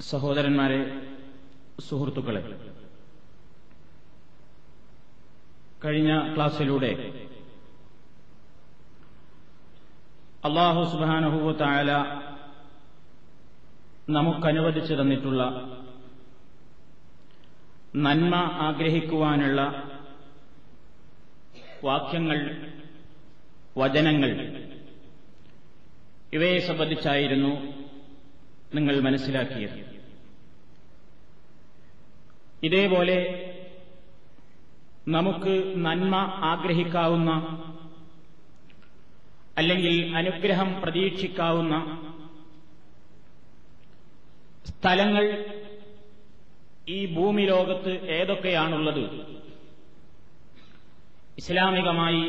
സഹോദരന്മാരെ സുഹൃത്തുക്കളെ കഴിഞ്ഞ ക്ലാസ്സിലൂടെ അള്ളാഹു സുബാനഹുവത്തായ നമുക്കനുവദിച്ചു തന്നിട്ടുള്ള നന്മ ആഗ്രഹിക്കുവാനുള്ള വാക്യങ്ങൾ വചനങ്ങൾ ഇവയെ സംബന്ധിച്ചായിരുന്നു നിങ്ങൾ മനസ്സിലാക്കിയത്. ഇതേപോലെ നമുക്ക് നന്മ ആഗ്രഹിക്കാവുന്ന അല്ലെങ്കിൽ അനുഗ്രഹം പ്രതീക്ഷിക്കാവുന്ന സ്ഥലങ്ങൾ ഈ ഭൂമി ലോകത്ത് ഏതൊക്കെയാണുള്ളത്? ഇസ്ലാമികമായി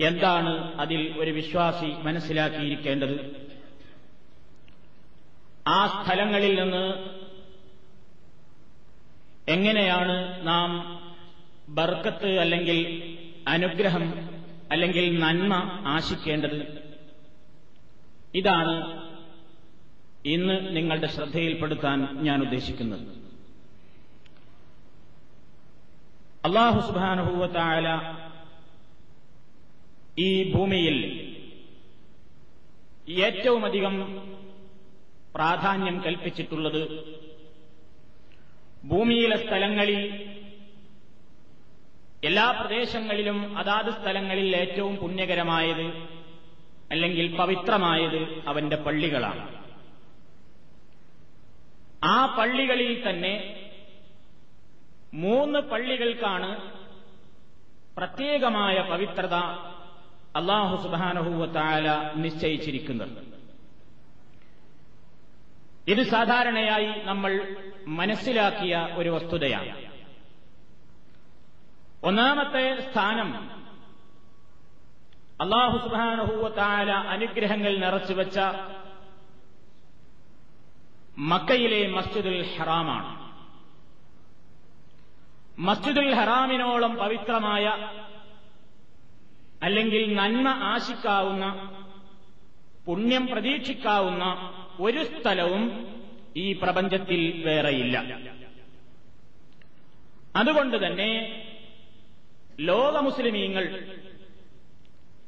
എന്താണ് അതിൽ ഒരു വിശ്വാസി മനസ്സിലാക്കിയിരിക്കേണ്ടത്? ആ സ്ഥലങ്ങളിൽ നിന്ന് എങ്ങനെയാണ് നാം ബർക്കത്ത് അല്ലെങ്കിൽ അനുഗ്രഹം അല്ലെങ്കിൽ നന്മ ആശിക്കേണ്ടത്? ഇതാണ് ഇന്ന് നിങ്ങളുടെ ശ്രദ്ധയിൽപ്പെടുത്താൻ ഞാൻ ഉദ്ദേശിക്കുന്നത്. അള്ളാഹു സുബാനുഭൂവത്തായ ഈ ഭൂമിയിൽ ഏറ്റവുമധികം പ്രാധാന്യം കൽപ്പിച്ചിട്ടുള്ളത്. ഭൂമിയിലെ സ്ഥലങ്ങളിൽ എല്ലാ പ്രദേശങ്ങളിലും അതാത് സ്ഥലങ്ങളിൽ ഏറ്റവും പുണ്യകരമായത് അല്ലെങ്കിൽ പവിത്രമായത് അവന്റെ പള്ളികളാണ്. ആ പള്ളികളിൽ തന്നെ മൂന്ന് പള്ളികൾക്കാണ് പ്രത്യേകമായ പവിത്രത അള്ളാഹു സുബാനഹൂവത്തായ നിശ്ചയിച്ചിരിക്കുന്നത്. ഇത് സാധാരണയായി നമ്മൾ മനസ്സിലാക്കിയ ഒരു വസ്തുതയാണ്. ഒന്നാമത്തെ സ്ഥാനം അള്ളാഹു സുബാനഹൂവത്തായ അനുഗ്രഹങ്ങൾ നിറച്ചുവെച്ച മക്കയിലെ മസ്ജിദുൽ ഹറാമാണ്. മസ്ജിദുൽ ഹറാമിനോളം പവിത്രമായ അല്ലെങ്കിൽ നന്മ ആശിക്കാവുന്ന പുണ്യം പ്രതീക്ഷിക്കാവുന്ന ഒരു സ്ഥലവും ഈ പ്രപഞ്ചത്തിൽ വേറെയില്ല. അതുകൊണ്ട് തന്നെ ലോക മുസ്ലിമീങ്ങൾ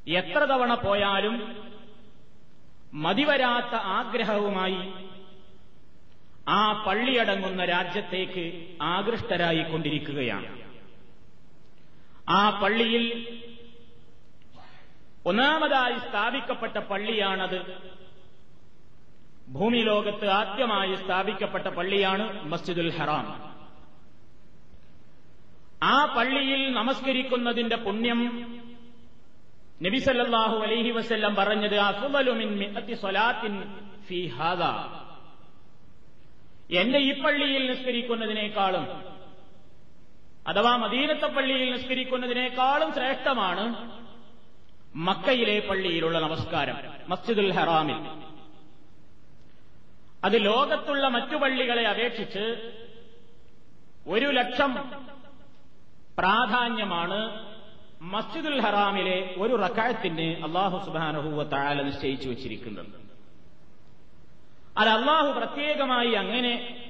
എത്ര തവണ പോയാലും മതിവരാത്ത ആഗ്രഹവുമായി ആ പള്ളിയടങ്ങുന്ന രാജ്യത്തേക്ക് ആകൃഷ്ടരായിക്കൊണ്ടിരിക്കുകയാണ്. ആ പള്ളിയിൽ ഒന്നാമതായി സ്ഥാപിക്കപ്പെട്ട പള്ളിയാണത് ഭൂമി ലോകത്ത് ആദ്യമായി സ്ഥാപിക്കപ്പെട്ട പള്ളിയാണ് മസ്ജിദുൽ ഹറാം. ആ പള്ളിയിൽ നമസ്കരിക്കുന്നതിന്റെ പുണ്യം നബിസല്ലാഹു അലൈഹി വസ്ല്ലം പറഞ്ഞത് എന്റെ ഈ പള്ളിയിൽ നിസ്കരിക്കുന്നതിനേക്കാളും അഥവാ മദീനത്തെ പള്ളിയിൽ നിസ്കരിക്കുന്നതിനേക്കാളും ശ്രേഷ്ഠമാണ് മക്കയിലെ പള്ളിയിലുള്ള നമസ്കാരം മസ്ജിദുൽ ഹറാമിൽ. അത് ലോകത്തുള്ള മറ്റു പള്ളികളെ അപേക്ഷിച്ച് ഒരു ലക്ഷം പ്രാധാന്യമാണ് മസ്ജിദുൽ ഹറാമിലെ ഒരു റക്കായത്തിന് അള്ളാഹു സുബാനഹുവ താല നിശ്ചയിച്ചു വച്ചിരിക്കുന്നത്. അത് അള്ളാഹു പ്രത്യേകമായി അങ്ങനെ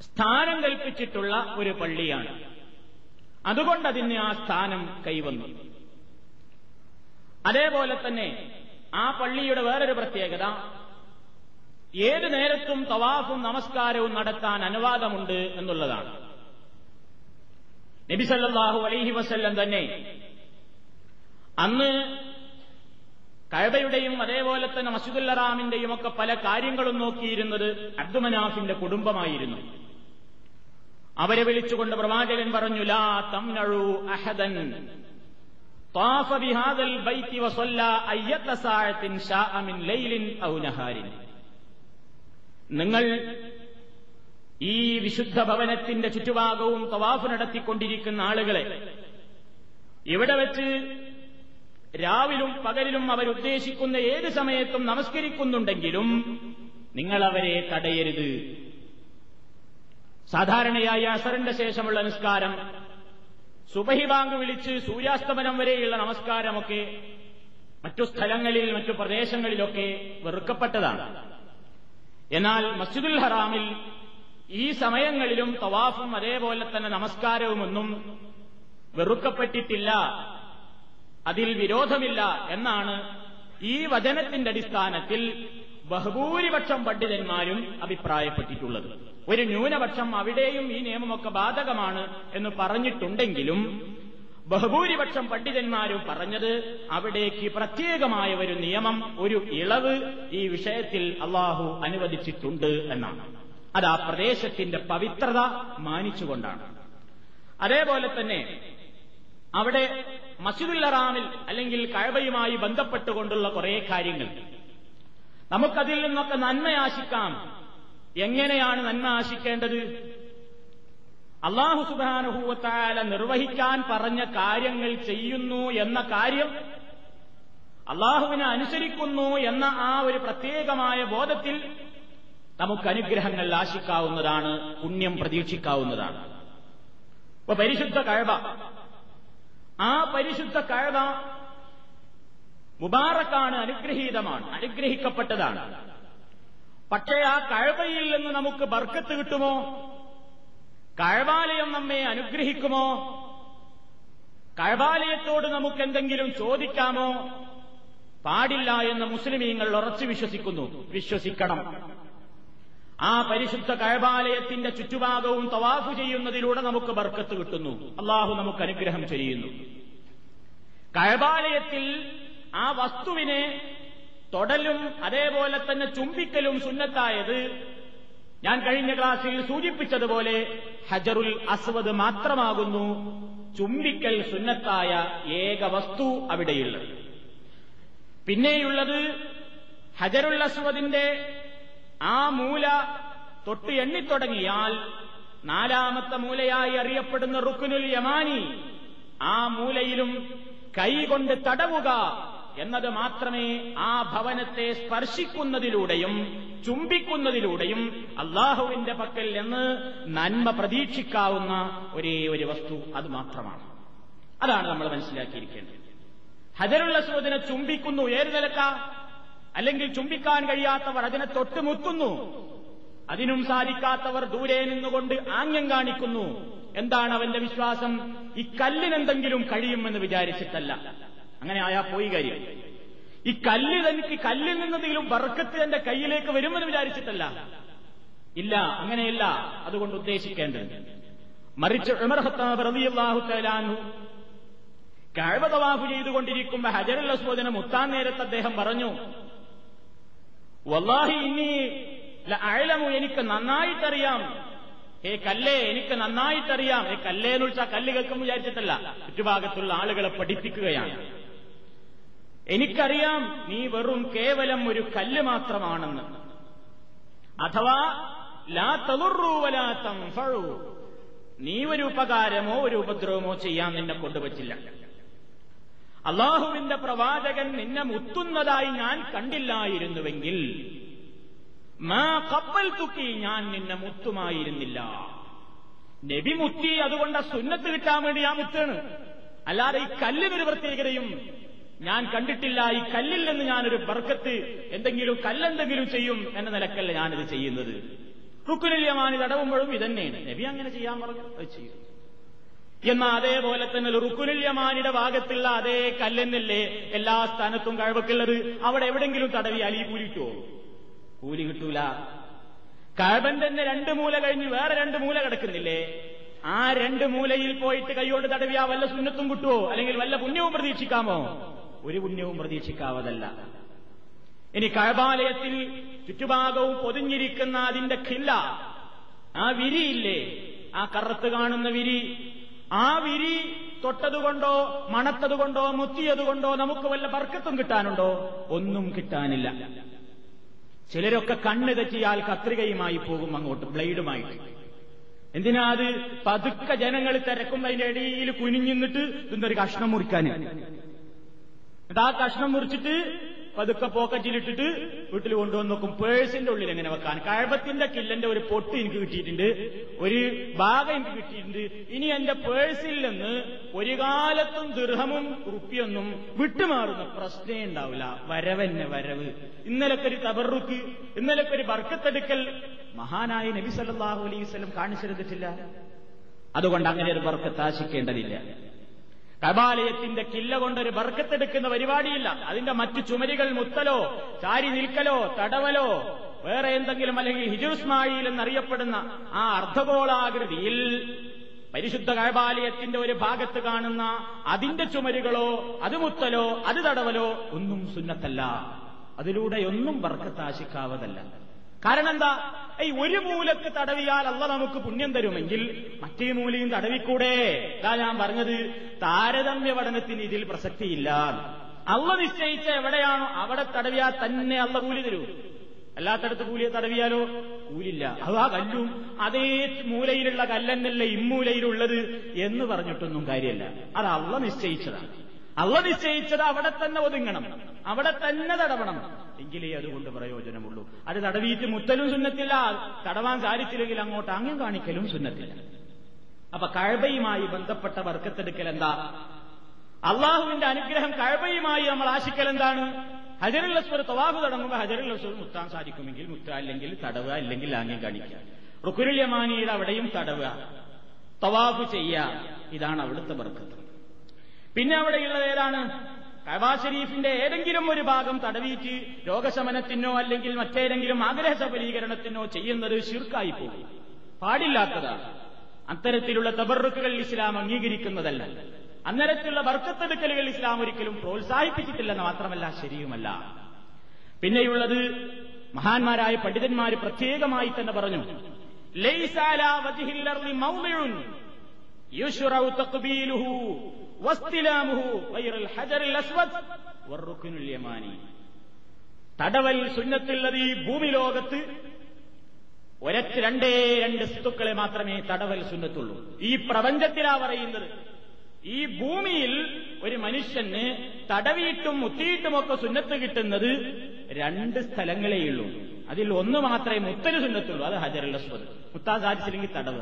സ്ഥാനം കൽപ്പിച്ചിട്ടുള്ള ഒരു പള്ളിയാണ്. അതുകൊണ്ട് അതിന് ആ സ്ഥാനം കൈവന്നു. അതേപോലെ തന്നെ ആ പള്ളിയുടെ വേറൊരു പ്രത്യേകത ഏതു നേരത്തും തവാഫും നമസ്കാരവും നടത്താൻ അനുവാദമുണ്ട് എന്നുള്ളതാണ് നബിസല്ലാഹു അലൈഹി വസ്ല്ലം തന്നെ അന്ന് കഴബയുടെയും അതേപോലെ തന്നെ മസുദുൽ അറാമിന്റെയും ഒക്കെ പല കാര്യങ്ങളും നോക്കിയിരുന്നത് അബ്ദുമനാഫിന്റെ കുടുംബമായിരുന്നു അവരെ വിളിച്ചുകൊണ്ട് പ്രവാചകൻ പറഞ്ഞു ലാ തംനഴു അഹദൻ طاف بهذا البيت وصلى أية ساعة شاء من ليل أو نهار നിങ്ങൾ ഈ വിശുദ്ധ ഭവനത്തിന്റെ ചുറ്റുഭാഗവും തവാഫ് നടത്തിക്കൊണ്ടിരിക്കുന്ന ആളുകളെ ഇവിടെ വെച്ച് രാവിലും പകലിലും അവരുദ്ദേശിക്കുന്ന ഏത് സമയത്തും നമസ്കരിക്കുന്നുണ്ടെങ്കിലും നിങ്ങൾ അവരെ തടയരുത്. സാധാരണയായി അസറിന്റെ ശേഷമുള്ള നിസ്കാരം സുബഹി ബാങ്ക് വിളിച്ച് സൂര്യാസ്തമനം വരെയുള്ള നമസ്കാരമൊക്കെ മറ്റു സ്ഥലങ്ങളിൽ മറ്റു പ്രദേശങ്ങളിലൊക്കെ വെറുക്കപ്പെട്ടതാണ്. എന്നാൽ മസ്ജിദുൽ ഹറാമിൽ ഈ സമയങ്ങളിലും തവാഫും അതേപോലെ തന്നെ നമസ്കാരവുമൊന്നും വെറുക്കപ്പെട്ടിട്ടില്ല. അതിൽ വിരോധമില്ല എന്നാണ് ഈ വചനത്തിന്റെ അടിസ്ഥാനത്തിൽ ബഹുഭൂരിപക്ഷം പണ്ഡിതന്മാരും അഭിപ്രായപ്പെട്ടിട്ടുള്ളത്. ഒരു ന്യൂനപക്ഷം അവിടെയും ഈ നിയമമൊക്കെ ബാധകമാണ് എന്ന് പറഞ്ഞിട്ടുണ്ടെങ്കിലും ബഹുഭൂരിപക്ഷം പണ്ഡിതന്മാരും പറഞ്ഞത് അവിടേക്ക് പ്രത്യേകമായ ഒരു നിയമം ഒരു ഇളവ് ഈ വിഷയത്തിൽ അള്ളാഹു അനുവദിച്ചിട്ടുണ്ട് എന്നാണ്. അത് ആ പ്രദേശത്തിന്റെ പവിത്രത മാനിച്ചുകൊണ്ടാണ്. അതേപോലെ തന്നെ അവിടെ മസ്ജിദുൽ അല്ലെങ്കിൽ കഴബയുമായി ബന്ധപ്പെട്ടുകൊണ്ടുള്ള കുറെ കാര്യങ്ങൾ. നമുക്കതിൽ നിന്നൊക്കെ നന്മയാശിക്കാം എങ്ങനെയാണ് നന്മ ആശിക്കേണ്ടത്? അള്ളാഹു സുബാനുഭൂവത്താല നിർവഹിക്കാൻ പറഞ്ഞ കാര്യങ്ങൾ ചെയ്യുന്നു എന്ന കാര്യം അള്ളാഹുവിനെ അനുസരിക്കുന്നു എന്ന ആ ഒരു പ്രത്യേകമായ ബോധത്തിൽ നമുക്ക് അനുഗ്രഹങ്ങൾ ആശിക്കാവുന്നതാണ് പുണ്യം പ്രതീക്ഷിക്കാവുന്നതാണ്. ഇപ്പൊ പരിശുദ്ധ കഴവ. ആ പരിശുദ്ധ കഴവ മുബാറക്കാണ് അനുഗ്രഹീതമാണ് അനുഗ്രഹിക്കപ്പെട്ടതാണ്. പക്ഷേ ആ കഴവയിൽ നിന്ന് നമുക്ക് ബർക്കത്ത് കിട്ടുമോ? കഴവാലയം നമ്മെ അനുഗ്രഹിക്കുമോ? കഴവാലയത്തോട് നമുക്ക് എന്തെങ്കിലും ചോദിക്കാമോ? പാടില്ല എന്ന് മുസ്ലിമീങ്ങൾ ഉറച്ചു വിശ്വസിക്കുന്നു. വിശ്വസിക്കണം. ആ പരിശുദ്ധ കഴബാലയത്തിന്റെ ചുറ്റുഭാഗവും തവാഫു ചെയ്യുന്നതിലൂടെ നമുക്ക് ബർക്കത്ത് കിട്ടുന്നു. അള്ളാഹു നമുക്ക് അനുഗ്രഹം ചെയ്യുന്നു. കഴബാലയത്തിൽ ആ വസ്തുവിനെ തൊടലും അതേപോലെ തന്നെ ചുംബിക്കലും സുന്നത്തായത് ഞാൻ കഴിഞ്ഞ ക്ലാസ്സിൽ സൂചിപ്പിച്ചതുപോലെ ഹജറുൽ അസ്വദ് മാത്രമാകുന്നു ചുംബിക്കൽ സുന്നത്തായ ഏക വസ്തു അവിടെയുള്ളത്. പിന്നെയുള്ളത് ഹജറുൽ അസ്വദിന്റെ ആ മൂല തൊട്ട് എണ്ണിത്തുടങ്ങിയാൽ നാലാമത്തെ മൂലയായി അറിയപ്പെടുന്ന റുക്കുനുൽ യമാനി ആ മൂലയിലും കൈകൊണ്ട് തടവുക എന്നത് മാത്രമേ ആ ഭവനത്തെ സ്പർശിക്കുന്നതിലൂടെയും ചുംബിക്കുന്നതിലൂടെയും അള്ളാഹുവിന്റെ പക്കൽ എന്ന് നന്മ പ്രതീക്ഷിക്കാവുന്ന ഒരേ ഒരു വസ്തു അത് മാത്രമാണ്. അതാണ് നമ്മൾ മനസ്സിലാക്കിയിരിക്കേണ്ടത്. ഹജറുള്ള സൂദിനെ ചുംബിക്കുന്നു ഏത് നിലക്ക? അല്ലെങ്കിൽ ചുംബിക്കാൻ കഴിയാത്തവർ അതിനെ തൊട്ടുമുത്തുന്നു. അതിനും സാധിക്കാത്തവർ ദൂരെ നിന്നുകൊണ്ട് ആംഗ്യം കാണിക്കുന്നു. എന്താണ് അവന്റെ വിശ്വാസം? ഈ കല്ലിനെന്തെങ്കിലും കഴിയുമെന്ന് വിചാരിച്ചിട്ടല്ല. അങ്ങനെ ആയാ പോയി കാര്യം. ഈ കല്ല് തനിക്ക് കല്ലിൽ നിന്നെന്തെങ്കിലും ബർക്കത്ത് എന്റെ കയ്യിലേക്ക് വരുമെന്ന് വിചാരിച്ചിട്ടല്ല. ഇല്ല അങ്ങനെയല്ല അതുകൊണ്ട് ഉദ്ദേശിക്കേണ്ടത്. മറിച്ച് ഉമർ ചെയ്തുകൊണ്ടിരിക്കും റളിയല്ലാഹു തആലാഹു കഅബ തവാഫ് ചെയ്തുകൊണ്ടിരിക്കുമ്പോ ഹജറുൽ അസ്വദിനെ മുത്താൻ നേരത്ത് അദ്ദേഹം പറഞ്ഞു വല്ലാഹി ഇനി അയലമു എനിക്ക് നന്നായിട്ടറിയാം. ഹേ കല്ലേ എനിക്ക് നന്നായിട്ടറിയാം. ഹേ കല്ലേ എന്ന് വിളിച്ചാൽ കല്ല് കേൾക്കും വിചാരിച്ചിട്ടല്ല. ചുറ്റുഭാഗത്തുള്ള ആളുകളെ പഠിപ്പിക്കുകയാണ്. എനിക്കറിയാം നീ വെറും കേവലം ഒരു കല്ല് മാത്രമാണെന്ന്. അഥവാ ലാ തളുറൂവലാ തംഫഴു നീ ഒരു ഉപകാരമോ ഒരു ഉപദ്രവമോ ചെയ്യാൻ നിന്നെ കൊണ്ടുവച്ചില്ല. അള്ളാഹുവിന്റെ പ്രവാചകൻ നിന്നെ മുത്തുന്നതായി ഞാൻ കണ്ടില്ലായിരുന്നുവെങ്കിൽ മാ കപ്പൽ തുക്കി ഞാൻ നിന്നെ മുത്തുമായിരുന്നില്ല. നബി മുത്തി അതുകൊണ്ട് സുന്നത്ത് കിട്ടാൻ വേണ്ടി ഞാൻ മുത്താണ്. അല്ലാതെ ഈ കല്ലിനൊരു പ്രത്യേകതയും ഞാൻ കണ്ടിട്ടില്ല ഈ കല്ലിൽ നിന്ന് ഞാനൊരു ബർക്കത്ത് എന്തെങ്കിലും കല്ലെന്തെങ്കിലും ചെയ്യും എന്ന നിലക്കല്ല ഞാനിത് ചെയ്യുന്നത്. റുക്കുനില്യമാനി തടവുമ്പോഴും ഇതന്നെയാണ്. നബി അങ്ങനെ ചെയ്യാൻ പറഞ്ഞു അത് ചെയ്യും. എന്നാൽ അതേപോലെ തന്നെ റുക്കുനില്യമാനിയുടെ ഭാഗത്തുള്ള അതേ കല്ലെന്നല്ലേ എല്ലാ സ്ഥാനത്തും കഴിവക്കുള്ളത്? അവിടെ എവിടെങ്കിലും തടവിയാൽ അലി കൂലി കൂലി കിട്ടൂല. കഴബൻ തന്നെ രണ്ട് മൂല കഴിഞ്ഞ് വേറെ രണ്ട് മൂല കിടക്കുന്നില്ലേ? ആ രണ്ട് മൂലയിൽ പോയിട്ട് കൈയോട് തടവിയാ വല്ല സുന്നത്തും കിട്ടുമോ അല്ലെങ്കിൽ വല്ല പുണ്യവും പ്രതീക്ഷിക്കാമോ? ഒരു പുണ്യവും പ്രതീക്ഷിക്കാവതല്ല. ഇനി കഴബാലയത്തിൽ ചുറ്റുഭാഗവും പൊതിഞ്ഞിരിക്കുന്ന അതിന്റെ ഖില്ല ആ വിരിയില്ലേ? ആ കറുത്ത് കാണുന്ന വിരി ആ വിരി തൊട്ടതുകൊണ്ടോ മണത്തതുകൊണ്ടോ മുത്തിയതുകൊണ്ടോ നമുക്ക് വല്ല ബർക്കത്തും കിട്ടാനുണ്ടോ? ഒന്നും കിട്ടാനില്ല. ചിലരൊക്കെ കണ്ണ് തെറ്റിയാൽ കത്രികയുമായി പോകും അങ്ങോട്ട് ബ്ലേഡുമായിട്ട്. എന്തിനാ അത് പതുക്കെ ജനങ്ങൾ തിരക്കും അതിന്റെ ഇടയിൽ കുനിഞ്ഞിന്നിട്ട് ഇതൊരു കഷ്ണം മുറിക്കാൻ എന്നിട്ട് ആ കഷ്ണം മുറിച്ചിട്ട് പതുക്കെ പോക്കറ്റിലിട്ടിട്ട് വീട്ടിൽ കൊണ്ടുവന്ന് നോക്കും പേഴ്സിന്റെ ഉള്ളിൽ എങ്ങനെ വെക്കാൻ? കഴപത്തിന്റെ കില്ലന്റെ ഒരു പൊട്ട് എനിക്ക് കിട്ടിയിട്ടുണ്ട്. ഒരു ഭാഗം എനിക്ക് കിട്ടിയിട്ടുണ്ട്. ഇനി എന്റെ പേഴ്സിൽ നിന്ന് ഒരു കാലത്തും ദൃഹമും റുപ്പിയൊന്നും വിട്ടുമാറുന്ന പ്രശ്നേ ഉണ്ടാവില്ല. വരവന്നെ വരവ്. ഇന്നലൊക്കെ ഒരു തബറുക്ക് ഇന്നലൊക്കെ ഒരു ബർക്കത്തെടുക്കൽ മഹാനായ നബി സല്ലാഹു അലൈഹി വസല്ലം കാണിച്ചിരുന്നിട്ടില്ല അതുകൊണ്ട് അങ്ങനെ ഒരു ബർക്കത്ത് ആശിക്കേണ്ടതില്ല. കബാലയത്തിന്റെ കില്ല കൊണ്ടൊരു ബർക്കത്തെടുക്കുന്ന പരിപാടിയില്ല. അതിന്റെ മറ്റു ചുമരികൾ മുത്തലോ ചാരി നിൽക്കലോ തടവലോ വേറെ എന്തെങ്കിലും അല്ലെങ്കിൽ ഹിജുസ്മായിൽ എന്നറിയപ്പെടുന്ന ആ അർദ്ധഗോളാകൃതിയിൽ പരിശുദ്ധ കൈബാലയത്തിന്റെ ഒരു ഭാഗത്ത് കാണുന്ന അതിന്റെ ചുമരുകളോ അത് മുത്തലോ അത് തടവലോ ഒന്നും സുന്നത്തല്ല. അതിലൂടെ ഒന്നും ബർക്കത്താശിക്കാവതല്ല. കാരണം എന്താ? ഈ ഒരു മൂലക്ക് തടവിയാൽ അല്ല നമുക്ക് പുണ്യം തരുമെങ്കിൽ മറ്റേ മൂലയും തടവിക്കൂടെ. ഇതാ ഞാൻ പറഞ്ഞത്. താരതമ്യ പഠനത്തിന് ഇതിൽ പ്രസക്തിയില്ല. അള്ള നിശ്ചയിച്ച എവിടെയാണോ അവിടെ തടവിയാൽ തന്നെ അള്ള കൂലി തരൂ. അല്ലാത്തടത്ത് കൂലിയെ തടവിയാലോ? കൂലില്ല അത് ആ കല്ലും അതേ മൂലയിലുള്ള കല്ലെന്നല്ല ഇമ്മൂലയിലുള്ളത് എന്ന് പറഞ്ഞിട്ടൊന്നും കാര്യമല്ല. അത് അള്ള നിശ്ചയിച്ചതാണ്. അള്ള നിശ്ചയിച്ചത് അവിടെ തന്നെ ഒതുങ്ങണം. അവിടെ തന്നെ തടവണം. എങ്കിലേ അതുകൊണ്ട് പ്രയോജനമുള്ളൂ. അത് തടവിയിട്ട് മുത്തലും സുന്നത്തില്ല. തടവാൻ സാധിച്ചില്ലെങ്കിൽ അങ്ങോട്ട് അങ്ങും കാണിക്കലും സുന്നത്തില്ല. അപ്പൊ കഴബയുമായി ബന്ധപ്പെട്ട വർക്കത്തെടുക്കൽ എന്താ? അള്ളാഹുവിന്റെ അനുഗ്രഹം കഴബയുമായി നമ്മൾ ആശിക്കൽ എന്താണ്? ഹജറുൽ അസ്വർ തവാഫ് തുടങ്ങുമ്പോൾ ഹജറുൽ അസ്വർ മുത്താൻ സാധിക്കുമെങ്കിൽ മുത്ത അല്ലെങ്കിൽ തടവുക അല്ലെങ്കിൽ ആംഗ്യം കാണിക്കുക. റുക്കുരുൽ യമാനിയുടെ അവിടെയും തടവുക. തവാഫ് ചെയ്യുക. ഇതാണ് അവിടുത്തെ ബർക്കത്ത് പിന്നെ അവിടെയുള്ള ഏതാണ്? കവാ ഷരീഫിന്റെ ഏതെങ്കിലും ഒരു ഭാഗം തടവീറ്റ് രോഗശമനത്തിനോ അല്ലെങ്കിൽ മറ്റേതെങ്കിലും ആഗ്രഹ സഫലീകരണത്തിനോ ചെയ്യുന്നത് ശിർക്കായി പോകും. പാടില്ലാത്തതാണ്. അത്തരത്തിലുള്ള തബറുക്കുകൾ ഇസ്ലാം അംഗീകരിക്കുന്നതല്ല. അന്നരത്തിലുള്ള വർക്കത്തെടുക്കലുകൾ ഇസ്ലാം ഒരിക്കലും പ്രോത്സാഹിപ്പിച്ചിട്ടില്ലെന്ന് മാത്രമല്ല ശരിയുമല്ല. പിന്നെയുള്ളത് മഹാന്മാരായ പണ്ഡിതന്മാർ പ്രത്യേകമായി തന്നെ പറഞ്ഞു ലൈസാല തടവൽ സുന്നത്തുള്ളത് ഈ ഭൂമി ലോകത്ത് ഒരൊറ്റ രണ്ടേ രണ്ട് വസ്തുക്കളെ മാത്രമേ തടവൽ സുന്നത്തുള്ളൂ. ഈ പ്രപഞ്ചത്തിലാ പറയുന്നത്. ഈ ഭൂമിയിൽ ഒരു മനുഷ്യന് തടവിയിട്ടും മുത്തിയിട്ടുമൊക്കെ സുന്നത്ത് കിട്ടുന്നത് രണ്ട് സ്ഥലങ്ങളെയുള്ളൂ അതിൽ ഒന്ന് മാത്രമേ മുത്തൽ സുന്നത്തുള്ളൂ. അത് ഹജറുൽ അസ്വദ്. മുത്താ സാധിച്ചില്ലെങ്കിൽ തടവ്.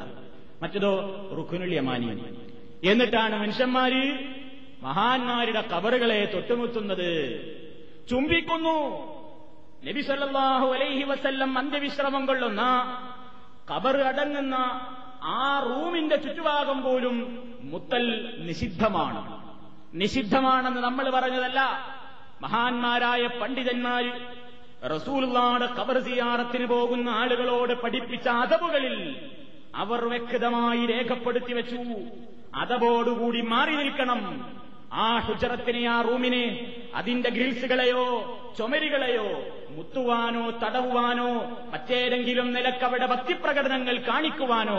മറ്റതോ റുഖുനുൽ യമാനി. എന്നിട്ടാണ് മനുഷ്യന്മാര് മഹാന്മാരുടെ കബറുകളെ തൊട്ടുമുത്തുന്നത്. ചുംബിക്കുന്നു. നബി സല്ലല്ലാഹു അലൈഹി വസല്ലം അന്ത്യവിശ്രമം കൊള്ളുന്ന കബർ അടങ്ങുന്ന ആ റൂമിന്റെ ചുറ്റുഭാഗം പോലും മുത്തൽ നിഷിദ്ധമാണ്. നിഷിദ്ധമാണെന്ന് നമ്മൾ പറഞ്ഞതല്ല. മഹാന്മാരായ പണ്ഡിതന്മാർ റസൂലുള്ളാടെ കബർ സിയാറത്തിന് പോകുന്ന ആളുകളോട് പഠിപ്പിച്ച അതവുകളിൽ അവർ വ്യക്തമായി രേഖപ്പെടുത്തി വെച്ചു. അതവോടുകൂടി മാറി നിൽക്കണം. ആ ഹുജറത്തിനെ ആ റൂമിനെ അതിന്റെ ഗ്രിൽസുകളെയോ ചുമരികളെയോ മുത്തുവാനോ തടവുവാനോ മറ്റേതെങ്കിലും നിലക്കവിടെ ഭക്തിപ്രകടനങ്ങൾ കാണിക്കുവാനോ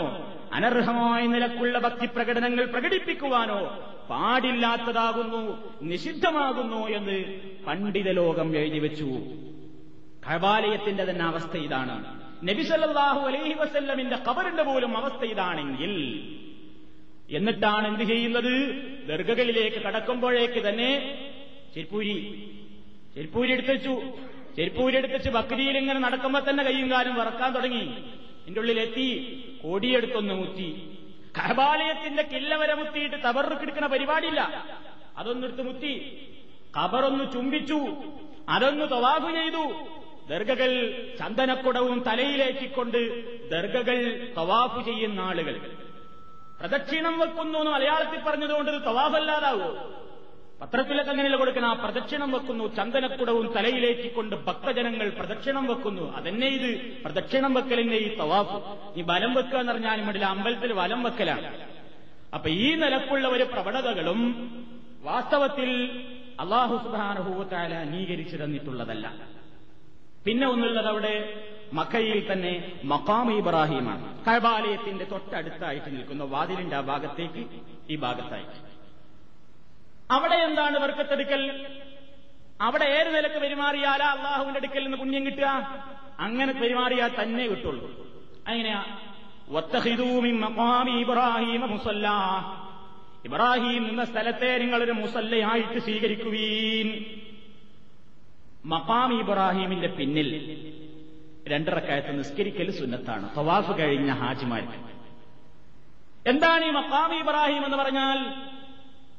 അനർഹമായ നിലക്കുള്ള ഭക്തിപ്രകടനങ്ങൾ പ്രകടിപ്പിക്കുവാനോ പാടില്ലാത്തതാകുന്നു നിഷിദ്ധമാകുന്നു എന്ന് പണ്ഡിത ലോകം എഴുതി വെച്ചു. കബാലയത്തിന്റെ തന്നെ അവസ്ഥ ഇതാണ്. നബിസല്ലാഹു അലൈഹി വസല്ലമിന്റെ കബറിന്റെ പോലും അവസ്ഥ ഇതാണെങ്കിൽ എന്നിട്ടാണ് എന്ത് ചെയ്യുന്നത്? ദർഗകളിലേക്ക് കടക്കുമ്പോഴേക്ക് തന്നെ ചെരിപ്പൂരി ചെരിപ്പൂരി എടുത്തുവെച്ചു. ചെരിപ്പൂരി എടുത്തുവെച്ച് ബക്രിയിൽ ഇങ്ങനെ നടക്കുമ്പോ തന്നെ കയ്യും കാലും വറക്കാൻ തുടങ്ങി. എന്റെ ഉള്ളിലെത്തി കോടിയെടുത്തൊന്ന് മുത്തി. കബാലയത്തിന്റെ കില്ല വരെ മുത്തിയിട്ട് തബറുക്കെടുക്കുന്ന പരിപാടിയില്ല. അതൊന്നെടുത്ത് മുത്തി. കബറൊന്ന് ചുംബിച്ചു. അതൊന്ന് തവാഹു ചെയ്തു. ദർഗകൾ ചന്ദനക്കുടവും തലയിലേക്കിക്കൊണ്ട് ദർഗകൾ തവാഫ് ചെയ്യുന്ന ആളുകൾ. പ്രദക്ഷിണം വെക്കുന്നു എന്ന് മലയാളത്തിൽ പറഞ്ഞതുകൊണ്ട് ഇത് തവാഫല്ലാതാവോ പത്രത്തിലൊക്കെ അങ്ങനെയല്ല കൊടുക്കണം ആ പ്രദക്ഷിണം വെക്കുന്നു ചന്ദനക്കുടവും തലയിലേക്കിക്കൊണ്ട് ഭക്തജനങ്ങൾ പ്രദക്ഷിണം വെക്കുന്നു. അതന്നെ ഇത് പ്രദക്ഷിണം വെക്കലിന്റെ ഈ തവാഫ്. ഈ ബലം വെക്കുക എന്ന് പറഞ്ഞാലും വേണ്ടില്ല അമ്പലത്തിൽ വലം വെക്കലാണ്. അപ്പൊ ഈ നിലക്കുള്ള ഒരു പ്രവണതകളും വാസ്തവത്തിൽ അള്ളാഹു സുബാനുഭൂത്താല അംഗീകരിച്ചു തന്നിട്ടുള്ളതല്ല. പിന്നെ ഒന്നുള്ളത് അവിടെ മക്കയിൽ തന്നെ മക്കാം ഇബ്രാഹിമാണ്. കൈബാലയത്തിന്റെ തൊട്ടടുത്തായിട്ട് നിൽക്കുന്ന വാതിലിന്റെ ആ ഭാഗത്തേക്ക് ഈ ഭാഗത്തായിട്ട്. അവിടെ എന്താണ് വർക്കത്തെടുക്കൽ അവിടെ ഏത് നിലയ്ക്ക് പെരുമാറിയാലാ അള്ളാഹുവിന്റെ അടുക്കൽ നിന്ന് പുണ്യം കിട്ടുക? അങ്ങനെ പെരുമാറിയാൽ തന്നെ കിട്ടുള്ളൂ. അങ്ങനെയാ ഇബ്രാഹിം മുസല്ല. ഇബ്രാഹിം എന്ന സ്ഥലത്തെ നിങ്ങളൊരു മുസല്ലയായിട്ട് സ്വീകരിക്കുവീൻ. മക്കാം ഇബ്രാഹിമിന്റെ പിന്നിൽ രണ്ടിറക്കായത്ത് നിസ്കരിക്കൽ സുന്നത്താണ്. തവാഫ് കഴിഞ്ഞ ഹാജിമാർ എന്താണ് ഈ മക്കാം ഇബ്രാഹിം എന്ന് പറഞ്ഞാൽ?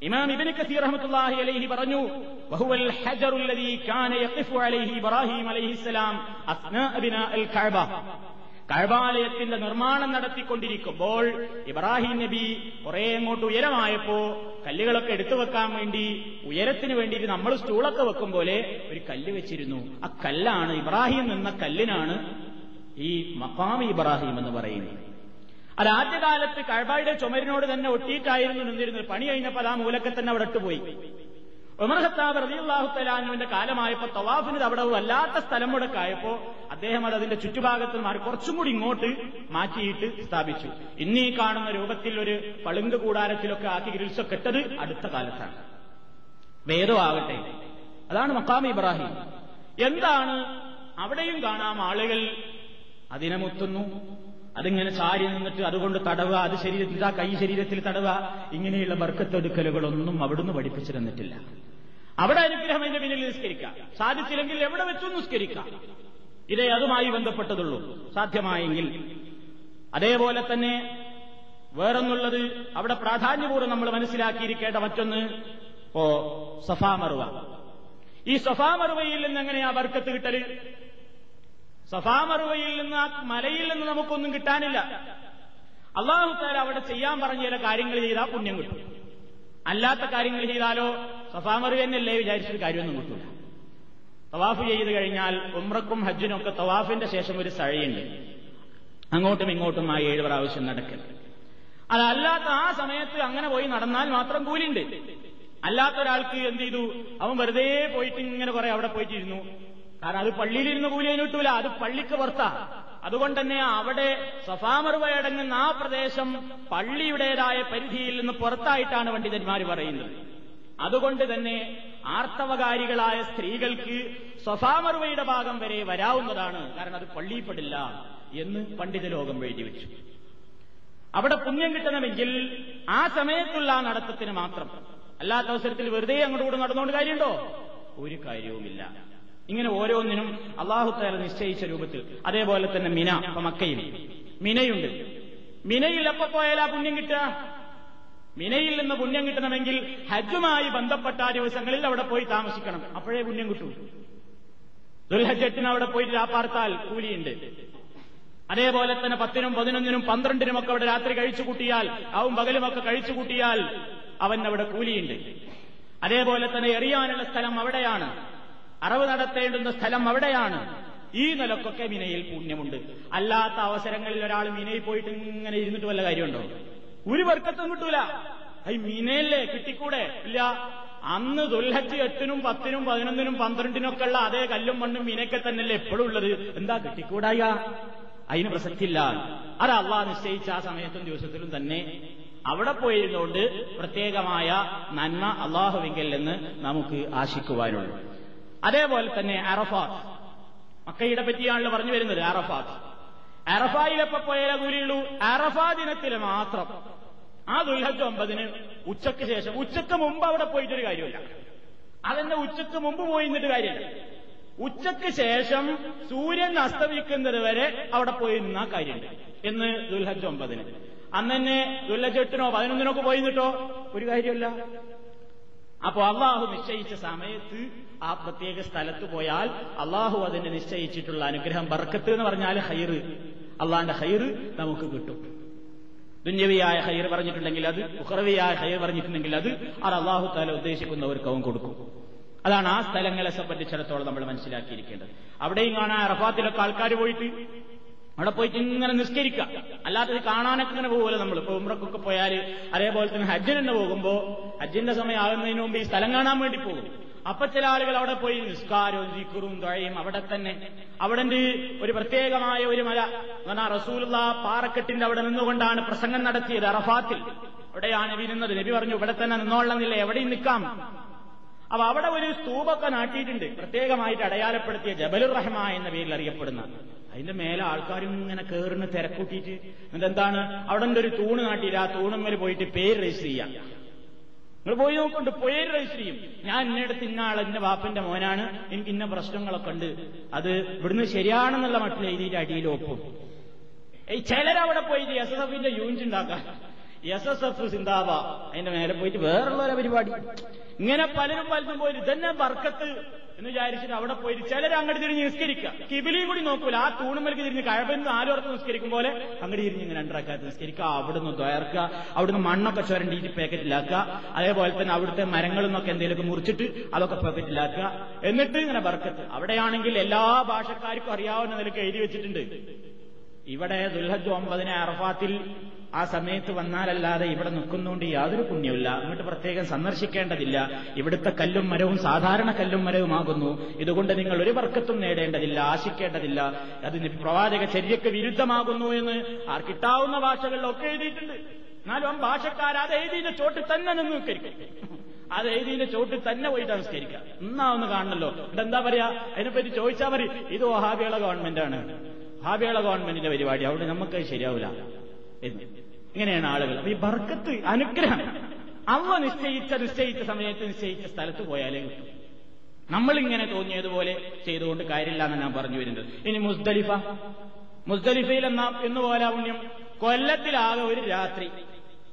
ഇമാം ഇബ്നു കസീർ റഹ്മത്തുള്ളാഹി അലൈഹി പറഞ്ഞു വഹുവൽ ഹജറുൽ കാന യഖിഫു അലൈഹി ഇബ്രാഹിം അലൈഹിസ്സലാം അസ്നാ ബിനാഅൽ കഅബ. കഴബാലയത്തിന്റെ നിർമ്മാണം നടത്തിക്കൊണ്ടിരിക്കുമ്പോൾ ഇബ്രാഹിം നബി കുറെ അങ്ങോട്ട് ഉയരമായപ്പോ കല്ലുകളൊക്കെ എടുത്തു വെക്കാൻ വേണ്ടി ഉയരത്തിന് വേണ്ടിയിട്ട് നമ്മൾ സ്റ്റൂളൊക്കെ വെക്കും പോലെ ഒരു കല്ല് വെച്ചിരുന്നു. ആ കല്ലാണ് ഇബ്രാഹിം നിന്ന കല്ലിനാണ് ഈ മക്കാം ഇബ്രാഹിം എന്ന് പറയുന്നത്. അത് ആദ്യകാലത്ത് കഴബായുടെ ചുമരിനോട് തന്നെ ഒട്ടിയിട്ടായിരുന്നു നിന്നിരുന്നത്. പണി കഴിഞ്ഞപ്പോൾ ആ മൂലക്കെ തന്നെ അവിടെ ഇട്ടുപോയി. ഉമർ ഖത്താബ് റളിയല്ലാഹു തലാനുവിന്റെ കാലമായപ്പോ തവാഫിന് അവിടെ വല്ലാത്ത സ്ഥലം മുടക്കായപ്പോ അദ്ദേഹം അത് അതിന്റെ ചുറ്റുഭാഗത്ത് മാറി കുറച്ചും കൂടി ഇങ്ങോട്ട് മാറ്റിയിട്ട് സ്ഥാപിച്ചു. ഇന്നീ കാണുന്ന രൂപത്തിൽ ഒരു പളുങ്ക് കൂടാരത്തിലൊക്കെ ആക്കി ഗ്രിൽസൊക്കെ ഇട്ടത് അടുത്ത കാലത്താണ്. വേദോ ആവട്ടെ അതാണ് മക്കാം ഇബ്രാഹിം. എന്താണ് അവിടെയും കാണാം ആളുകൾ അതിനെ മുത്തുന്നു. അതിങ്ങനെ ചാരി നിന്നിട്ട് അതുകൊണ്ട് തടവുക അത് ശരീരത്തിൽ ആ കൈ ശരീരത്തിൽ തടവുക ഇങ്ങനെയുള്ള ബർക്കത്തൊടുക്കലുകളൊന്നും അവിടുന്ന് പഠിപ്പിച്ചു തന്നിട്ടില്ല അവിടെ അനുഗ്രഹം എന്റെ പിന്നിൽ നിസ്കരിക്കാം. സാധിച്ചില്ലെങ്കിൽ എവിടെ വെച്ചും നിസ്കരിക്കാം. ഇതേ അതുമായി ബന്ധപ്പെട്ടതുള്ളൂ. സാധ്യമായെങ്കിൽ അതേപോലെ തന്നെ വേറൊന്നുള്ളത് അവിടെ പ്രാധാന്യപൂർവം നമ്മൾ മനസ്സിലാക്കിയിരിക്കേണ്ട മറ്റൊന്ന് ഓ സഫാമറുവ ഈ സഫാമറുവയിൽ നിന്ന് എങ്ങനെയാ ബർക്കത്ത് കിട്ടൽ? സഫാമറുവയിൽ നിന്ന് ആ മലയിൽ നിന്ന് നമുക്കൊന്നും കിട്ടാനില്ല. അള്ളാഹു താല അവിടെ ചെയ്യാൻ പറഞ്ഞ ചില കാര്യങ്ങൾ ചെയ്താൽ പുണ്യം കിട്ടും. അല്ലാത്ത കാര്യങ്ങൾ ചെയ്താലോ സഫാമറു തന്നെയല്ലേ വിചാരിച്ചൊരു കാര്യമൊന്നും കിട്ടില്ല തവാഫ് ചെയ്ത് കഴിഞ്ഞാൽ ഉമ്രക്കും ഹജ്ജിനും ഒക്കെ തവാഫിന്റെ ശേഷം ഒരു സഴയുണ്ട്. അങ്ങോട്ടും ഇങ്ങോട്ടും ആ ഏഴ് പ്രാവശ്യം നടക്കൽ. അതല്ലാത്ത ആ സമയത്ത് അങ്ങനെ പോയി നടന്നാൽ മാത്രം കൂലിണ്ട്. അല്ലാത്ത ഒരാൾക്ക് എന്ത് ചെയ്തു? അവൻ വെറുതെ പോയിട്ട് ഇങ്ങനെ കുറെ അവിടെ പോയിട്ടിരുന്നു. കാരണം അത് പള്ളിയിലിരുന്ന് കൂലി അതിന് കിട്ടൂല അത് പള്ളിക്ക് വർത്ത അതുകൊണ്ട് തന്നെ അവിടെ സഫാമറുവയടങ്ങുന്ന ആ പ്രദേശം പള്ളിയുടേതായ പരിധിയിൽ നിന്ന് പുറത്തായിട്ടാണ് പണ്ഡിതന്മാർ പറയുന്നത്. അതുകൊണ്ട് തന്നെ ആർത്തവകാരികളായ സ്ത്രീകൾക്ക് സ്വഫാമറുവയുടെ ഭാഗം വരെ വരാവുന്നതാണ്. കാരണം അത് പള്ളിയിൽപ്പെടില്ല എന്ന് പണ്ഡിത ലോകം എഴുതി വെച്ചു. അവിടെ പുണ്യം കിട്ടണമെങ്കിൽ ആ സമയത്തുള്ള ആ നടത്തത്തിന് മാത്രം. അല്ലാത്ത അവസരത്തിൽ വെറുതെ അങ്ങോട്ട് നടന്നുകൊണ്ട് കാര്യമുണ്ടോ? ഒരു കാര്യവുമില്ല. ഇങ്ങനെ ഓരോന്നിനും അള്ളാഹുത്താല നിശ്ചയിച്ച രൂപത്തിൽ. അതേപോലെ തന്നെ മിന ഇപ്പൊ മക്കയിൽ. മിനയുണ്ട്. മിനയിൽ എപ്പോ പോയാലാ പുണ്യം കിട്ടുക? മിനയിൽ നിന്ന് പുണ്യം കിട്ടണമെങ്കിൽ ഹജ്ജുമായി ബന്ധപ്പെട്ട ആ ദിവസങ്ങളിൽ അവിടെ പോയി താമസിക്കണം. അപ്പോഴേ പുണ്യം കിട്ടൂ. ദുൽഹജ്ജത്തിന് അവിടെ പോയിട്ട് രാപ്പാർത്താൽ കൂലിയുണ്ട്. അതേപോലെ തന്നെ പത്തിനും പതിനൊന്നിനും പന്ത്രണ്ടിനും ഒക്കെ അവിടെ രാത്രി കഴിച്ചു കൂട്ടിയാൽ ആവും പകലുമൊക്കെ കഴിച്ചു കൂട്ടിയാൽ അവൻ അവിടെ കൂലിയുണ്ട്. അതേപോലെ തന്നെ എറിയാനുള്ള സ്ഥലം അവിടെയാണ്. അറവ് നടത്തേണ്ടുന്ന സ്ഥലം അവിടെയാണ്. ഈ നിലക്കൊക്കെ മിനയിൽ പുണ്യമുണ്ട്. അല്ലാത്ത അവസരങ്ങളിൽ ഒരാൾ മിനയിൽ പോയിട്ട് ഇങ്ങനെ ഇരുന്നിട്ട് വല്ല കാര്യമുണ്ടോ? ഒരു വർക്കത്തും കിട്ടൂല. ഈ മിനയല്ലേ? കിട്ടിക്കൂടെ? ഇല്ല. അന്ന് ദുൽഹജ് എട്ടിനും പത്തിനും പതിനൊന്നിനും പന്ത്രണ്ടിനും ഒക്കെ ഉള്ള അതേ കല്ലും മണ്ണും മിനയ്ക്കെ തന്നെയല്ലേ എപ്പോഴും ഉള്ളത്? എന്താ കിട്ടിക്കൂടായ അതിന് പ്രസക്തിയില്ല. അത് അള്ളാഹ് നിശ്ചയിച്ച ആ സമയത്തും ദിവസത്തിലും തന്നെ അവിടെ പോയിരുന്നുകൊണ്ട് പ്രത്യേകമായ നന്മ അള്ളാഹുവിങ്കിൽ നിന്ന് നമുക്ക് ആശിക്കുവാനുള്ളൂ. അതേപോലെ തന്നെ അറഫാത്ത്. മക്കയുടെ പറ്റിയാണല്ലോ പറഞ്ഞു വരുന്നത് അറഫാത്ത്. അറഫായിലെപ്പോ പോയാലേ കൂലിയുള്ളൂ അറഫാ ദിനത്തിൽ മാത്രം. ആ ദുൽഹജ് ഒമ്പതിന് ഉച്ചയ്ക്ക് ശേഷം ഉച്ചയ്ക്ക് മുമ്പ് അവിടെ പോയിട്ടൊരു കാര്യമില്ല. അതെന്നെ ഉച്ചയ്ക്ക് മുമ്പ് പോയി നിന്നിട്ട് കാര്യമില്ല. ഉച്ചയ്ക്ക് ശേഷം സൂര്യൻ അസ്തമിക്കുന്നത് വരെ അവിടെ പോയി നിന്നാ കാര്യമുണ്ട്. എന്ന് ദുൽഹജ് ഒമ്പതിന്. അന്ന് തന്നെ ദുൽഹജ് എട്ടിനോ പതിനൊന്നിനോ ഒക്കെ പോയി നിന്നിട്ടോ ഒരു കാര്യമില്ല. അപ്പോ അള്ളാഹു നിശ്ചയിച്ച സമയത്ത് ആ പ്രത്യേക സ്ഥലത്ത് പോയാൽ അള്ളാഹു അതിന് നിശ്ചയിച്ചിട്ടുള്ള അനുഗ്രഹം ബർക്കത്ത് എന്ന് പറഞ്ഞാൽ ഹൈറ് അള്ളാന്റെ ഹൈറ് നമുക്ക് കിട്ടും. ദുന്യവിയായ ഹൈർ പറഞ്ഞിട്ടുണ്ടെങ്കിൽ അത് ഉഹറവിയായ ഹൈർ പറഞ്ഞിട്ടുണ്ടെങ്കിൽ അത് അത് അള്ളാഹു താല അവൻ കൊടുക്കും. അതാണ് ആ സ്ഥലങ്ങളെ സംബന്ധിച്ചിടത്തോളം നമ്മൾ മനസ്സിലാക്കിയിരിക്കേണ്ടത്. അവിടെയും കാണാൻ അറഫാത്തിലൊക്കെ ആൾക്കാർ പോയിട്ട് അവിടെ പോയിട്ട് ഇങ്ങനെ നിസ്കരിക്കാം. അല്ലാത്തത് കാണാനൊക്കെ ഇങ്ങനെ പോകുമല്ലോ നമ്മൾ ഇപ്പൊ ഉമ്രക്കൊക്കെ പോയാൽ അതേപോലെ തന്നെ ഹജ്ജിന് തന്നെ പോകുമ്പോ ഹജ്ജിന്റെ സമയം ആകുന്നതിന് മുമ്പ് ഈ സ്ഥലം കാണാൻ വേണ്ടി പോകും. അപ്പൊ ചില ആളുകൾ അവിടെ പോയി നിസ്കാരവും ദിക്കുറും തഴയും അവിടെ തന്നെ. അവിടെ ഒരു പ്രത്യേകമായ ഒരു മല. എന്നാ റസൂലുള്ള പാറക്കെട്ടിന്റെ അവിടെ നിന്നുകൊണ്ടാണ് പ്രസംഗം നടത്തിയത് അറഫാത്തിൽ. അവിടെയാണ് നബി നിന്നത്. നബി പറഞ്ഞു ഇവിടെ തന്നെ നിന്നോളന്നില്ല എവിടെയും നിൽക്കാം. അപ്പൊ അവിടെ ഒരു സ്തൂപൊക്കെ നാട്ടിയിട്ടുണ്ട്. പ്രത്യേകമായിട്ട് അടയാളപ്പെടുത്തിയ ജബലുർ റഹ്മ എന്ന പേരിൽ അറിയപ്പെടുന്ന. അതിന്റെ മേലെ ആൾക്കാരും ഇങ്ങനെ കയറിന് തിരക്കൂട്ടിയിട്ട്. എന്നിട്ട് എന്താണ് അവിടെ ഒരു തൂണ് നാട്ടിയിട്ട് ആ തൂണുമ്മൽ പോയിട്ട് പേര് രജിസ്റ്റർ ചെയ്യാം നിങ്ങൾ പോയി നോക്കൊണ്ട് പേര് രജിസ്റ്റർ ചെയ്യും. ഞാൻ ഇന്നയിടത്ത് ഇന്നാൾ എന്റെ ബാപ്പന്റെ മോനാണ് എനിക്ക് ഇന്ന പ്രശ്നങ്ങളൊക്കെ ഉണ്ട്. അത് ഇവിടുന്ന് ശരിയാണെന്നുള്ള മട്ടിൽ എഴുതിയിട്ട് അടിയിൽ ഒപ്പും. ചിലരവിടെ പോയിട്ട് എസ് എസ് എഫിന്റെ യൂണിറ്റ് ഉണ്ടാക്കാം എസ് എസ് എഫ് സിന്താബ അതിന്റെ മേലെ പോയിട്ട് വേറുള്ള പരിപാടി. ഇങ്ങനെ പലരും പലരും പോയി ഇതന്നെ ബർക്കത്ത് എന്ന് വിചാരിച്ചിട്ട് അവിടെ പോയിട്ട് ചിലർ അങ്ങോട്ട് തിരിഞ്ഞ് നിസ്കരിക്കുക. കിബിലിയും കൂടി നോക്കൂല. ആ തൂണുമലക്ക് തിരിഞ്ഞ് കഴപ്പിന് ആരോർത്ത് നിസ്കരിക്കും പോലെ അങ്ങോട്ട് തിരിഞ്ഞ് ഇങ്ങനെ രണ്ടരക്കാലത്ത് നിസ്കരിക്കുക. അവിടുന്ന് ദ്വയർക്കുക അവിടുന്ന് മണ്ണൊക്കെ ചുരണ്ടിയിട്ട് പാക്കറ്റിലാക്കുക അതേപോലെ തന്നെ അവിടുത്തെ മരങ്ങളിൽ നിന്നൊക്കെ എന്തെങ്കിലുമൊക്കെ മുറിച്ചിട്ട് അതൊക്കെ പാക്കറ്റിലാക്കുക എന്നിട്ട് ഇങ്ങനെ ബർക്കത്ത്. അവിടെയാണെങ്കിൽ എല്ലാ ഭാഷക്കാർക്കും അറിയാവുന്ന നിലയ്ക്ക് എഴുതി വെച്ചിട്ടുണ്ട്. ഇവിടെ ദുൽഹജ് ഒമ്പതിനെ അറഫാത്തിൽ ആ സമയത്ത് വന്നാലല്ലാതെ ഇവിടെ നിൽക്കുന്നുകൊണ്ട് യാതൊരു പുണ്യമില്ല എന്നിട്ട് പ്രത്യേകം സന്ദർശിക്കേണ്ടതില്ല. ഇവിടുത്തെ കല്ലും മരവും സാധാരണ കല്ലും മരവുമാകുന്നു. ഇതുകൊണ്ട് നിങ്ങൾ ഒരു വർക്കത്തും നേടേണ്ടതില്ല ആശിക്കേണ്ടതില്ല. അത് പ്രവാചക ചര്യക്ക് വിരുദ്ധമാകുന്നു എന്ന് ആ കിട്ടാവുന്ന ഭാഷകളിലൊക്കെ എഴുതിയിട്ടുണ്ട്. എന്നാലും ആ ഭാഷക്കാർ അത് എഴുതിയിന്റെ ചോട്ടിൽ തന്നെ നിന്ന് അത് എഴുതിയതിന്റെ ചോട്ടിൽ തന്നെ പോയി സംസ്കരിക്കുക എന്നാ ഒന്ന് കാണണല്ലോ. എന്താ പറയാ? അതിനെപ്പറ്റി ചോദിച്ചാൽ മതി. ഇത് വഹാബിയുള്ള ഗവൺമെന്റാണ്. വഹാബിയുള്ള ഗവൺമെന്റിന്റെ പരിപാടി. അവിടെ നമുക്ക് ശരിയാവില്ല എന്ന്. ഇങ്ങനെയാണ് ആളുകൾ. അപ്പൊ ഈ ബർക്കത്ത് അനുഗ്രഹം. അവ നിശ്ചയിച്ച നിശ്ചയിച്ച സമയത്ത് നിശ്ചയിച്ച സ്ഥലത്ത് പോയാലേ കിട്ടും. നമ്മളിങ്ങനെ തോന്നിയതുപോലെ ചെയ്തുകൊണ്ട് കാര്യമില്ല എന്ന് ഞാൻ പറഞ്ഞു വരുന്നത്. ഇനി മുസ്ദലിഫ. മുസ്ദലിഫയിൽ എന്നാ എന്ന് പോലെ പുണ്യം. കൊല്ലത്തിലാകെ ഒരു രാത്രി.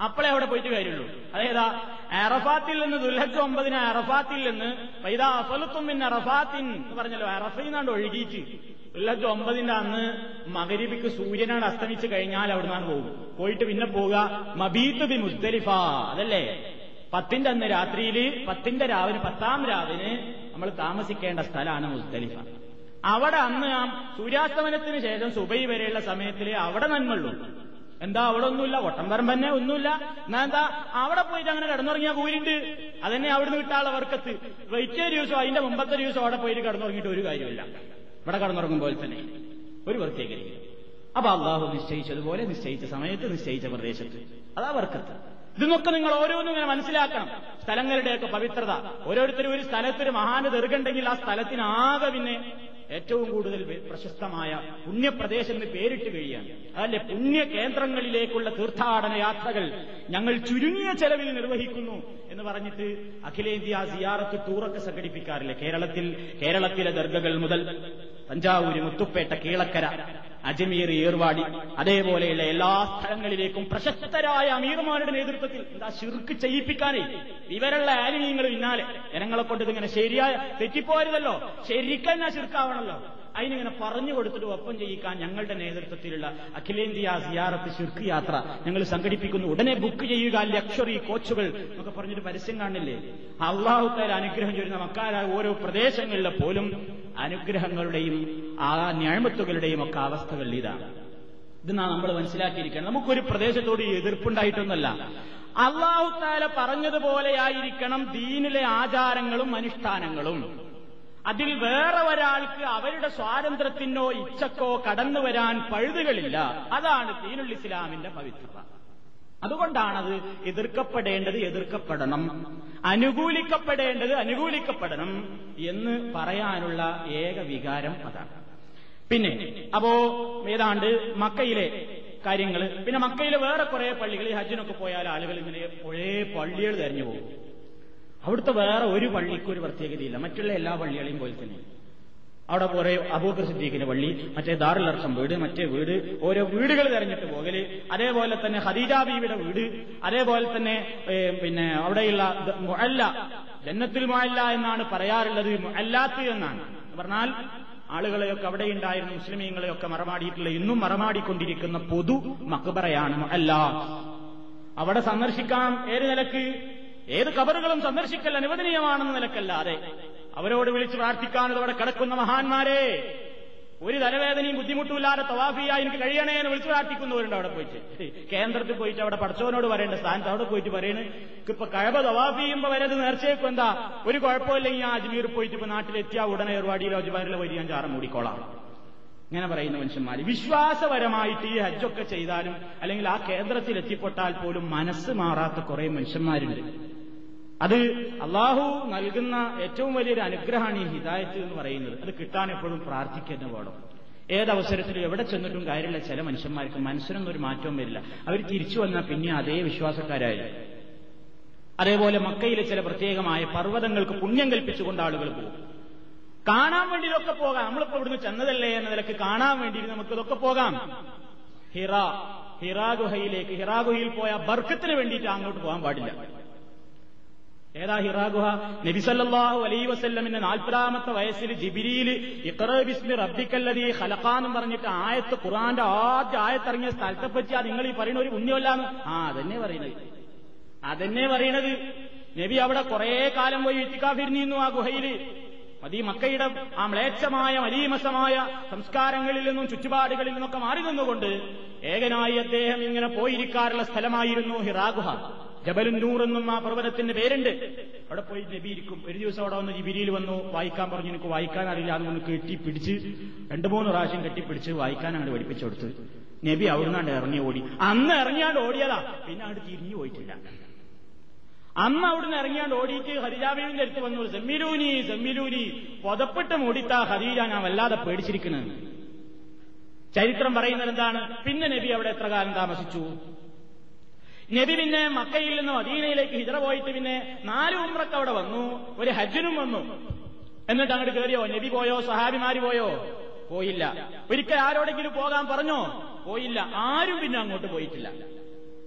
അപ്പോഴേ അവിടെ പോയിട്ട് കാര്യമുള്ളൂ. അതേതാ? അറഫാത്തിൽ നിന്ന് ദുൽഹജ് ഒമ്പതിന് അറഫാത്തിൽ നിന്ന് പൈതാ അഫലത്തും പിന്നെ അറഫാത്തിൻ എന്ന് പറഞ്ഞല്ലോ അറഫയിൽ നിന്നാണ്ട് ഒഴുകിയിട്ട്. ദുൽഹജ് ഒമ്പതിന്റെ അന്ന് മകരിബിക്ക് സൂര്യനാണ് അസ്തമിച്ച് കഴിഞ്ഞാൽ അവിടുന്ന് പോകും പോയിട്ട് പിന്നെ പോവുക മബീത്ത് ബി മുസ്തലിഫ. അതല്ലേ? പത്തിന്റെ അന്ന് രാത്രിയിൽ പത്തിന്റെ രാവിന് പത്താം രാവിന് നമ്മൾ താമസിക്കേണ്ട സ്ഥലമാണ് മുസ്തലിഫ. അവിടെ അന്ന് ആ സൂര്യാസ്തമനത്തിന് ശേഷം സുബൈ വരെയുള്ള സമയത്തിൽ അവിടെ നന്മയുള്ളൂ. എന്താ അവിടെ ഒന്നുമില്ല? ഒട്ടംപറമ്പ് തന്നെ ഒന്നുമില്ല. എന്നാ എന്താ? അവിടെ പോയിട്ട് അങ്ങനെ കിടന്നുറങ്ങിയ കൂലിണ്ട് അതന്നെ അവിടുന്ന് വിട്ടാളെ വർക്കത്ത്. വൈറ്റേ ദിവസം അതിന്റെ മുമ്പത്തെ ദിവസം അവിടെ പോയിട്ട് കിടന്നുറങ്ങിയിട്ട് ഒരു കാര്യമില്ല ഇവിടെ കടന്നുറങ്ങുമ്പോൾ തന്നെ ഒരു പ്രത്യേകത അപ്പൊ അള്ളാഹു നിശ്ചയിച്ചതുപോലെ നിശ്ചയിച്ച സമയത്ത് നിശ്ചയിച്ച പ്രദേശത്ത്. അതാ വർക്കത്ത്. ഇതൊക്കെ നിങ്ങൾ ഓരോന്നും ഇങ്ങനെ മനസ്സിലാക്കണം. സ്ഥലങ്ങളുടെയൊക്കെ പവിത്രത. ഓരോരുത്തരും ഒരു സ്ഥലത്തൊരു മഹാന് തെറുകണ്ടെങ്കിൽ ആ സ്ഥലത്തിനാകെ പിന്നെ ഏറ്റവും കൂടുതൽ പ്രശസ്തമായ പുണ്യപ്രദേശം എന്ന് പേരിട്ട് കഴിയാണ് അതല്ലേ പുണ്യ കേന്ദ്രങ്ങളിലേക്കുള്ള തീർത്ഥാടന യാത്രകൾ ഞങ്ങൾ ചുരുങ്ങിയ ചെലവിൽ നിർവഹിക്കുന്നു എന്ന് പറഞ്ഞിട്ട് അഖിലേന്ത്യാ സിയാറത്ത് ടൂറൊക്കെ സംഘടിപ്പിക്കാറില്ല? കേരളത്തിൽ കേരളത്തിലെ ദർഗകൾ മുതൽ തഞ്ചാവൂര് മുത്തുപ്പേട്ട കീളക്കര അജ്മീർ ഏർവാടി അതേപോലെയുള്ള എല്ലാ സ്ഥലങ്ങളിലേക്കും പ്രശസ്തരായ അമീർമാരുടെ നേതൃത്വത്തിൽ എന്താ ശിർക്ക് ചെയ്യിപ്പിക്കാനേ? ഇവരുള്ള ആലിമീങ്ങൾ പിന്നാലെ ജനങ്ങളെ കൊണ്ട് ഇതിങ്ങനെ ശരിയായ തെറ്റിപ്പോരുതല്ലോ. ശരിക്കന്നെ ശിർക്കാവണല്ലോ. അതിനിങ്ങനെ പറഞ്ഞു കൊടുത്തിട്ട് ഒപ്പം ചെയ്യിക്കാൻ ഞങ്ങളുടെ നേതൃത്വത്തിലുള്ള അഖിലേന്ത്യാ സിയാറത്ത് ശുർക്ക് യാത്ര ഞങ്ങൾ സംഘടിപ്പിക്കുന്നു. ഉടനെ ബുക്ക് ചെയ്യുക ലക്ഷറി കോച്ചുകൾ എന്നൊക്കെ പറഞ്ഞിട്ട് പരസ്യം കാണില്ലേ? അള്ളാഹുത്താൽ അനുഗ്രഹം ചെയ്യുന്ന മക്കാരായ ഓരോ പ്രദേശങ്ങളിലെ പോലും അനുഗ്രഹങ്ങളുടെയും ആ ഞാഴ്മത്തുകളുടെയും ഒക്കെ അവസ്ഥകൾ ഇതാണ്. ഇത് നമ്മൾ മനസ്സിലാക്കിയിരിക്കണം നമുക്കൊരു പ്രദേശത്തോട് എതിർപ്പുണ്ടായിട്ടൊന്നല്ല അള്ളാഹുത്താല പറഞ്ഞതുപോലെയായിരിക്കണം ദീനിലെ ആചാരങ്ങളും അനുഷ്ഠാനങ്ങളും. അതിൽ വേറെ ഒരാൾക്ക് അവരുടെ സ്വാതന്ത്ര്യത്തിനോ ഇച്ഛക്കോ കടന്നു വരാൻ പഴുതുകളില്ല. അതാണ് ദീനുൽ ഇസ്ലാമിന്റെ പവിത്രത. അതുകൊണ്ടാണത് എതിർക്കപ്പെടേണ്ടത് എതിർക്കപ്പെടണം. അനുകൂലിക്കപ്പെടേണ്ടത് അനുകൂലിക്കപ്പെടണം എന്ന് പറയാനുള്ള ഏക വികാരം അതാണ്. പിന്നെ അപ്പോ ഏതാണ്ട് മക്കയിലെ കാര്യങ്ങൾ പിന്നെ മക്കയിലെ വേറെ കുറെ പള്ളികൾ ഹജ്ജിനൊക്കെ പോയാൽ ആളുകൾ ഇങ്ങനെ ഒരേ പള്ളികൾ തെരഞ്ഞു പോകും. അവിടുത്തെ വേറെ ഒരു പള്ളിക്കും ഒരു പ്രത്യേകതയില്ല. മറ്റുള്ള എല്ലാ പള്ളികളെയും പോലെ തന്നെ. അവിടെ കുറെ അബൂബക്കർ സിദ്ദീഖിന്റെ പള്ളി മറ്റേ ദാറുലർഷം വീട് മറ്റേ വീട് ഓരോ വീടുകൾ തെരഞ്ഞിട്ട് പോകൽ. അതേപോലെ തന്നെ ഹദീജ വീട് അതേപോലെ തന്നെ പിന്നെ അവിടെയുള്ള മുഅല്ല ജന്നത്തിൽ മുഅല്ല എന്നാണ് പറയാറുള്ളത്. മുഅല്ലാത്ത് എന്നാണ്. പറഞ്ഞാൽ ആളുകളെയൊക്കെ അവിടെ ഉണ്ടായിരുന്ന മുസ്ലിമീങ്ങളെയൊക്കെ മറമാടിയിട്ടുള്ള ഇന്നും മറമാടിക്കൊണ്ടിരിക്കുന്ന പൊതു മക്ബറയാണ് മുഅല്ല അവിടെ സന്ദർശിക്കാം. ഏത് നിലയ്ക്ക്? ഏത് കബറുകളും സന്ദർശിക്കൽ അനുവദനീയമാണെന്ന നിലക്കല്ലാതെ അവരോട് വിളിച്ച് പ്രാർത്ഥിക്കാനത് അവിടെ കിടക്കുന്ന മഹാന്മാരെ ഒരു തലവേദനയും ബുദ്ധിമുട്ടുമില്ലാതെ തവാഫിയായി എനിക്ക് കഴിയണേ എന്ന് വിളിച്ചു പ്രാർത്ഥിക്കുന്നവരുണ്ട് അവിടെ പോയിട്ട്. കേന്ദ്രത്തിൽ പോയിട്ട് അവിടെ പഠിച്ചവനോട് പറയേണ്ട സ്ഥാനത്ത് അവിടെ പോയിട്ട് പറയണ്. ഇപ്പൊ കഴബ തവാഫ് ചെയ്യുമ്പോ വരത് നേർച്ചയ്ക്കും എന്താ? ഒരു കുഴപ്പമില്ലെങ്കിൽ ആ അജ്മീർ പോയിട്ട് ഇപ്പൊ നാട്ടിലെത്തിയ ഉടനെ ഒരുപാടി അജ്മാരിലോ വരി ഞാൻ ചാറ മൂടിക്കോളാം. ഇങ്ങനെ പറയുന്ന മനുഷ്യന്മാര്. വിശ്വാസപരമായിട്ട് ഈ ഹജ്ജൊക്കെ ചെയ്താലും അല്ലെങ്കിൽ ആ കേന്ദ്രത്തിൽ എത്തിപ്പെട്ടാൽ പോലും മനസ്സ് മാറാത്ത കുറെ മനുഷ്യന്മാരുണ്ട്. അത് അള്ളാഹു നൽകുന്ന ഏറ്റവും വലിയൊരു അനുഗ്രഹമാണ് ഈ ഹിദായത്ത് എന്ന് പറയുന്നത്. അത് കിട്ടാൻ എപ്പോഴും പ്രാർത്ഥിക്കുന്ന വേണം ഏതവസരത്തിലും എവിടെ ചെന്നിട്ടും കാര്യമില്ല. ചില മനുഷ്യന്മാർക്ക് മനസ്സിനൊന്നും ഒരു മാറ്റവും വരില്ല. അവർ തിരിച്ചു വന്നാൽ പിന്നെ അതേ വിശ്വാസക്കാരായി. അതേപോലെ മക്കയിലെ ചില പ്രത്യേകമായ പർവതങ്ങൾക്ക് പുണ്യം കൽപ്പിച്ചുകൊണ്ട് ആളുകൾ പോകും. കാണാൻ വേണ്ടി ഇതൊക്കെ പോകാം. നമ്മളിപ്പോ ഇവിടുന്ന് ചെന്നതല്ലേ എന്ന നിലയ്ക്ക് കാണാൻ വേണ്ടി നമുക്ക് ഇതൊക്കെ പോകാം. ഹിറ ഹിറാഗുഹയിലേക്ക് ഹിറാഗുഹയിൽ ഹിറാ ഗുഹയിൽ പോയ ബർക്കത്തിന് വേണ്ടിയിട്ട് അങ്ങോട്ട് പോകാൻ പാടില്ല. ഏതാ ഹിറാഗുഹ? നബിസല്ലാഹു അലൈ വസ്ല്ലമിന്റെ നാൽപ്പതാമത്തെ വയസ്സിൽ ജിബിരിയിൽ ഇഖ്റബിസ്മി റബ്ബിക്കല്ലതി ഖലഖാന്നും പറഞ്ഞിട്ട് ആയത്ത് ഖുറാന്റെ ആദ്യ ആയത്തിറങ്ങിയ സ്ഥലത്തെ പറ്റി നിങ്ങൾ ഈ പറയുന്ന ഒരു പുണ്യമല്ലാന്ന്? ആ അതന്നെ പറയുന്നത്. അതന്നെ പറയണത് നബി അവിടെ കുറെ കാലം പോയി ഇത്തിക്കാഫിരുന്നിരുന്നു ആ ഗുഹയിൽ മതി മക്കയുടെ ആ മ്ലേച്ഛമായ മലീമസമായ സംസ്കാരങ്ങളിൽ നിന്നും ചുറ്റുപാടുകളിൽ നിന്നൊക്കെ മാറി നിന്നുകൊണ്ട് ഏകനായി അദ്ദേഹം ഇങ്ങനെ പോയിരിക്കാറുള്ള സ്ഥലമായിരുന്നു ഹിറാഗുഹ. ജബലുൻ നൂർ എന്നും ആ പർവതത്തിന്റെ പേരുണ്ട്. അവിടെ പോയി നബിയിരിക്കും. ഒരു ദിവസം അവിടെ വന്ന് ജിബിരിയിൽ വന്നു വായിക്കാൻ പറഞ്ഞു. എനിക്ക് വായിക്കാൻ അറിയില്ല. അതുകൊണ്ട് കെട്ടിപ്പിടിച്ച് രണ്ടു മൂന്ന് പ്രാവശ്യം കെട്ടിപ്പിടിച്ച് വായിക്കാൻ അങ്ങോട്ട് പഠിപ്പിച്ചു കൊടുത്ത്. നബി അവിടുന്നാണ്ട് ഇറങ്ങി ഓടി. അന്ന് ഇറങ്ങിയാണ്ട് ഓടിയതാ. പിന്നെ അങ്ങോട്ട് തിരിഞ്ഞു പോയിട്ടില്ല. അന്ന് അവിടുന്ന് ഇറങ്ങിയാണ്ട് ഓടിയിട്ട് ഹരിജാബിന്റെ അടുത്ത് വന്നു. സെമ്മിലൂനി സെമ്മിലൂനി. പുതപ്പെട്ട് മൂടിത്താ ഹരീജ ഞാൻ വല്ലാതെ പേടിച്ചിരിക്കുന്നത് ചരിത്രം പറയുന്നത് എന്താണ്? പിന്നെ നബി അവിടെ എത്ര കാലം താമസിച്ചു? നബി പിന്നെ മക്കയിൽ നിന്ന് മദീനയിലേക്ക് ഹിജറ പോയിട്ട് പിന്നെ നാല് ഉമ്രക്ക് അവിടെ വന്നു. ഒരു ഹജ്ജിനും വന്നു. എന്നിട്ട് അങ്ങോട്ട് കയറിയോ നബി പോയോ? സഹാബിമാര് പോയോ? പോയില്ല. ഒരിക്കൽ ആരോടെങ്കിലും പോകാൻ പറഞ്ഞോ? പോയില്ല. ആരും പിന്നെ അങ്ങോട്ട് പോയിട്ടില്ല.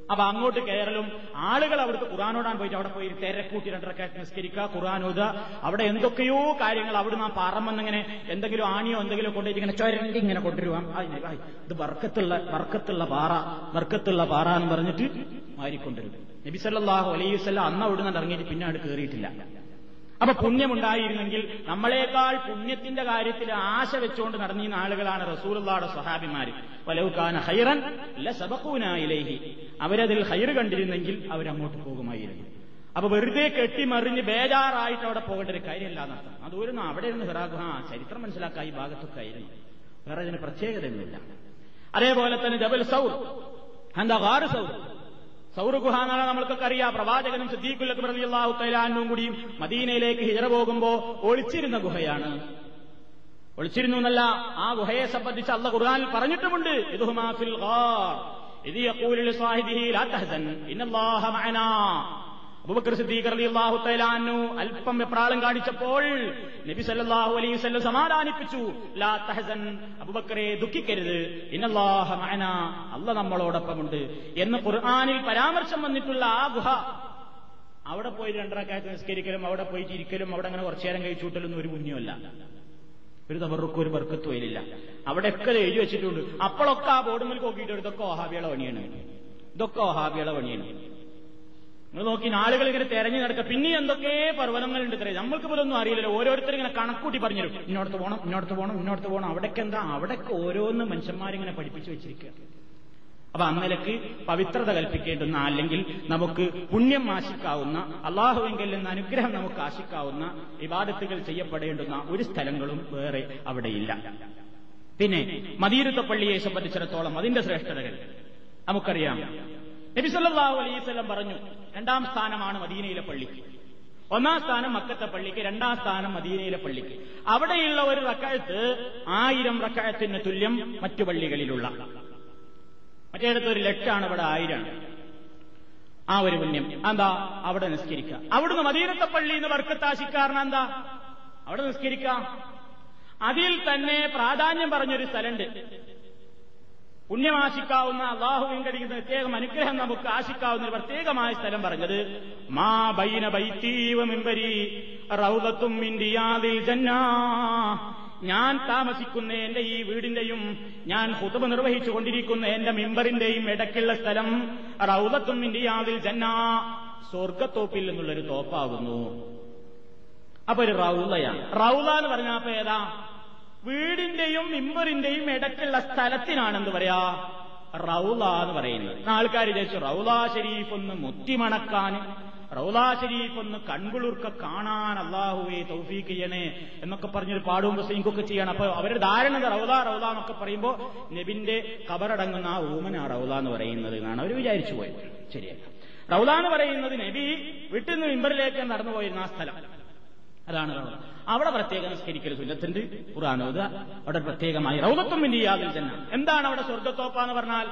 അപ്പൊ അങ്ങോട്ട് കയറലും ആളുകൾ അവിടുത്തെ ഖുറാനോടാൻ പോയിട്ട് അവിടെ പോയി തിരക്കൂട്ടി രണ്ടരക്കായിട്ട് നിസ്കരിക്കുക ഖുറാനോദ അവിടെ എന്തൊക്കെയോ കാര്യങ്ങൾ അവിടെ നാം പറമ്പെന്നിങ്ങനെ എന്തെങ്കിലും ആണിയോ എന്തെങ്കിലും കൊണ്ടുപോയിട്ട് ഇങ്ങനെ ചൊരണ്ടി ഇങ്ങനെ കൊണ്ടുവരുവാം. ഇത് വർക്കത്തുള്ള വർക്കത്തുള്ള പാറ വർക്കത്തുള്ള പാറ എന്ന് പറഞ്ഞിട്ട് മാറിക്കൊണ്ടിരും നബിസല്ലാഹു അലൈവല്ല അന്ന് അവിടുന്ന് ഇറങ്ങിയിട്ട് പിന്നെ അവിടെ കയറിയിട്ടില്ല അപ്പൊ പുണ്യമുണ്ടായിരുന്നെങ്കിൽ നമ്മളെക്കാൾ പുണ്യത്തിന്റെ കാര്യത്തിൽ ആശ വെച്ചുകൊണ്ട് നടന്നിരുന്ന ആളുകളാണ് റസൂലുള്ളാടെ സ്വഹാബിമാര്. വലവുക്കാന ഹൈറൻ ലസബക്കൂനായിലേഹി അവരതിൽ ഹൈർ കണ്ടിരുന്നെങ്കിൽ അവരങ്ങോട്ട് പോകുമായിരുന്നു. അപ്പൊ വെറുതെ കെട്ടിമറിഞ്ഞ് ബേജാറായിട്ട് അവിടെ പോകേണ്ട ഒരു കാര്യമല്ല എന്നർത്ഥം അതൊരു അവിടെ ഇരുന്ന് ഹിറാഖ് ആ ചരിത്രം മനസ്സിലാക്കാൻ ഈ ഭാഗത്തൊക്കെ ആയിരുന്നു. വേറെ അതിന് പ്രത്യേകതയൊന്നുമില്ല. അതേപോലെ തന്നെ ജബൽ സൗർ. എന്താ ഹാറ് സൗർ? ഗുഹ എന്നാണ് നമ്മൾക്കൊക്കെ അറിയാം. പ്രവാചകനും സിദ്ദീഖുൽ റളിയല്ലാഹു തൈലാനും കൂടിയും മദീനയിലേക്ക് ഹിജറ പോകുമ്പോ ഒളിച്ചിരുന്ന ഗുഹയാണ്. ഒളിച്ചിരുന്നു എന്നല്ല ആ ഗുഹയെ സംബന്ധിച്ച് അള്ള ഖുർആനിൽ പറഞ്ഞിട്ടുമുണ്ട്. ഇതുഹുമാഫിൽ ഇത് അല്പം വെപ്രാളം കാണിച്ചപ്പോൾ നബി സല്ലല്ലാഹു അലൈഹി സമാധാനിപ്പിച്ചു. ലാ തഹസൻ ദുഃഖിക്കരുത്. അല്ല നമ്മളോടൊപ്പമുണ്ട്. എന്ന് ഖുർആനിൽ പരാമർശം വന്നിട്ടുള്ള ആ ഗുഹ. അവിടെ പോയി രണ്ടരക്കാലത്ത് നിസ്കരിക്കലും അവിടെ പോയി ഇരിക്കലും അവിടെ അങ്ങനെ കുറച്ചു നേരം കഴിച്ചുകൂട്ടലൊന്നും ഒരു പുണ്യമല്ല. ഒരു തവറുക്കും ഒരു ബർക്കത്തും അതിലില്ല അവിടെയൊക്കെ എഴുതി വെച്ചിട്ടുണ്ട്. അപ്പോഴൊക്കെ ആ ബോർഡ് ബോർഡുമിൽ നോക്കിയിട്ട് ഇതൊക്കെ ഓഹാബിയുടെ പണിയാണ്. ഇതൊക്കെ ഓഹാബിയുടെ പണിയാണ്. നിങ്ങൾ നോക്കി ആളുകൾ ഇങ്ങനെ തെരഞ്ഞു നടക്കുക. പിന്നെ എന്തൊക്കെ പർവതങ്ങളുണ്ട് ഇത്രേ. നമ്മൾക്ക് ഇതൊന്നും അറിയില്ലല്ലോ. ഓരോരുത്തർ ഇങ്ങനെ കണക്കൂട്ടി പറഞ്ഞു ഇന്നോടത്ത് പോകണം ഇന്നോടത്ത് പോകണം ഇന്നോടത്ത് പോകണം അവിടേക്ക് എന്താ? അവിടേക്ക് ഓരോന്ന് മനുഷ്യന്മാരിങ്ങനെ പഠിപ്പിച്ചു വെച്ചിരിക്കുക. അപ്പൊ അന്നലക്ക് പവിത്രത കൽപ്പിക്കേണ്ടുന്ന അല്ലെങ്കിൽ നമുക്ക് പുണ്യം ആശിക്കാവുന്ന അള്ളാഹുവിങ്കിൽ നിന്ന് അനുഗ്രഹം നമുക്ക് ആശിക്കാവുന്ന വിവാദത്തുകൾ ചെയ്യപ്പെടേണ്ടുന്ന ഒരു സ്ഥലങ്ങളും വേറെ അവിടെയില്ല. പിന്നെ മദീരുത്ത പള്ളിയെ സംബന്ധിച്ചിടത്തോളം അതിന്റെ ശ്രേഷ്ഠതകൾ നമുക്കറിയാം. നബിസല്ലാഹു അലൈവല്ലം പറഞ്ഞു രണ്ടാം സ്ഥാനമാണ് മദീനയിലെ പള്ളിക്ക്. ഒന്നാം സ്ഥാനം മക്കത്തെ പള്ളിക്ക് രണ്ടാം സ്ഥാനം മദീനയിലെ പള്ളിക്ക്. അവിടെയുള്ള ഒരു റക്കായത്ത് ആയിരം റക്കായത്തിന് തുല്യം മറ്റു പള്ളികളിലുള്ള. മറ്റേടത്ത് ഒരു ലക്ഷാണ് ഇവിടെ ആയിരമാണ് ആ ഒരു പുണ്യം. എന്താ അവിടെ നിസ്കരിക്കുക അവിടുന്ന് മദീനത്തെ പള്ളി എന്ന് വർക്കത്താശിക്കാരണം എന്താ? അവിടെ നിസ്കരിക്കാം. അതിൽ തന്നെ പ്രാധാന്യം പറഞ്ഞൊരു സ്ഥലമുണ്ട് പുണ്യമാശിക്കാവുന്ന അള്ളാഹുവിങ്കടിക്കുന്ന പ്രത്യേകം അനുഗ്രഹം നമുക്ക് ആശിക്കാവുന്ന ഒരു പ്രത്യേകമായ സ്ഥലം പറഞ്ഞത് മാ ബൈന ബൈത്തീവ മിമ്പരി റൗദത്തും ഇന്ത്യയാദിൽ ജന്നാ. ഞാൻ താമസിക്കുന്ന എന്റെ ഈ വീടിന്റെയും ഞാൻ ഹുതുബ് നിർവഹിച്ചു കൊണ്ടിരിക്കുന്ന എന്റെ മിമ്പറിന്റെയും ഇടയ്ക്കുള്ള സ്ഥലം റൗദത്തും ഇന്ത്യയാതിൽ ജന്നാ സ്വർഗത്തോപ്പിൽ നിന്നുള്ളൊരു തോപ്പാകുന്നു. അപ്പൊ ഒരു റൗലയാണ് റൗല എന്ന് പറഞ്ഞാൽ അപ്പൊ ഏതാ? വീടിന്റെയും മിമ്പറിന്റെയും ഇടയ്ക്കുള്ള സ്ഥലത്തിനാണെന്ന് പറയാ റൌല എന്ന് പറയുന്നത്. ആൾക്കാർ വിചാരിച്ചു റൌല ഷെരീഫ് ഒന്ന് മുത്തിമണക്കാൻ റൗല ഒന്ന് കൺകുളിർക്ക കാണാൻ അള്ളാഹുവേ തൗഫീക്ക് ചെയ്യണേ എന്നൊക്കെ പറഞ്ഞൊരു പാടും പ്രസംഗിക്കൊക്കെ ചെയ്യണം. അപ്പൊ അവരുടെ ധാരണ റൗല റൗല എന്നൊക്കെ പറയുമ്പോ നബിന്റെ കബറടങ്ങുന്ന ആ ഊമന റൗല എന്ന് പറയുന്നത് എന്നാണ് അവർ വിചാരിച്ചു പോയത് ശരിയല്ല. റൗല എന്ന് പറയുന്നത് നബി വീട്ടിൽ മിമ്പറിലേക്ക് നടന്നു പോയിരുന്ന ആ സ്ഥലം. അതാണ് അവിടെ പ്രത്യേക നിസ്കരിക്കൽ സുന്നത്തുണ്ട്. ഖുറാനോദ അവിടെ പ്രത്യേകമായി റൗദത്വം ഇന്ത്യാതിൽ തന്നെ എന്താണ് അവിടെ സ്വർഗത്തോപ്പ എന്ന് പറഞ്ഞാൽ?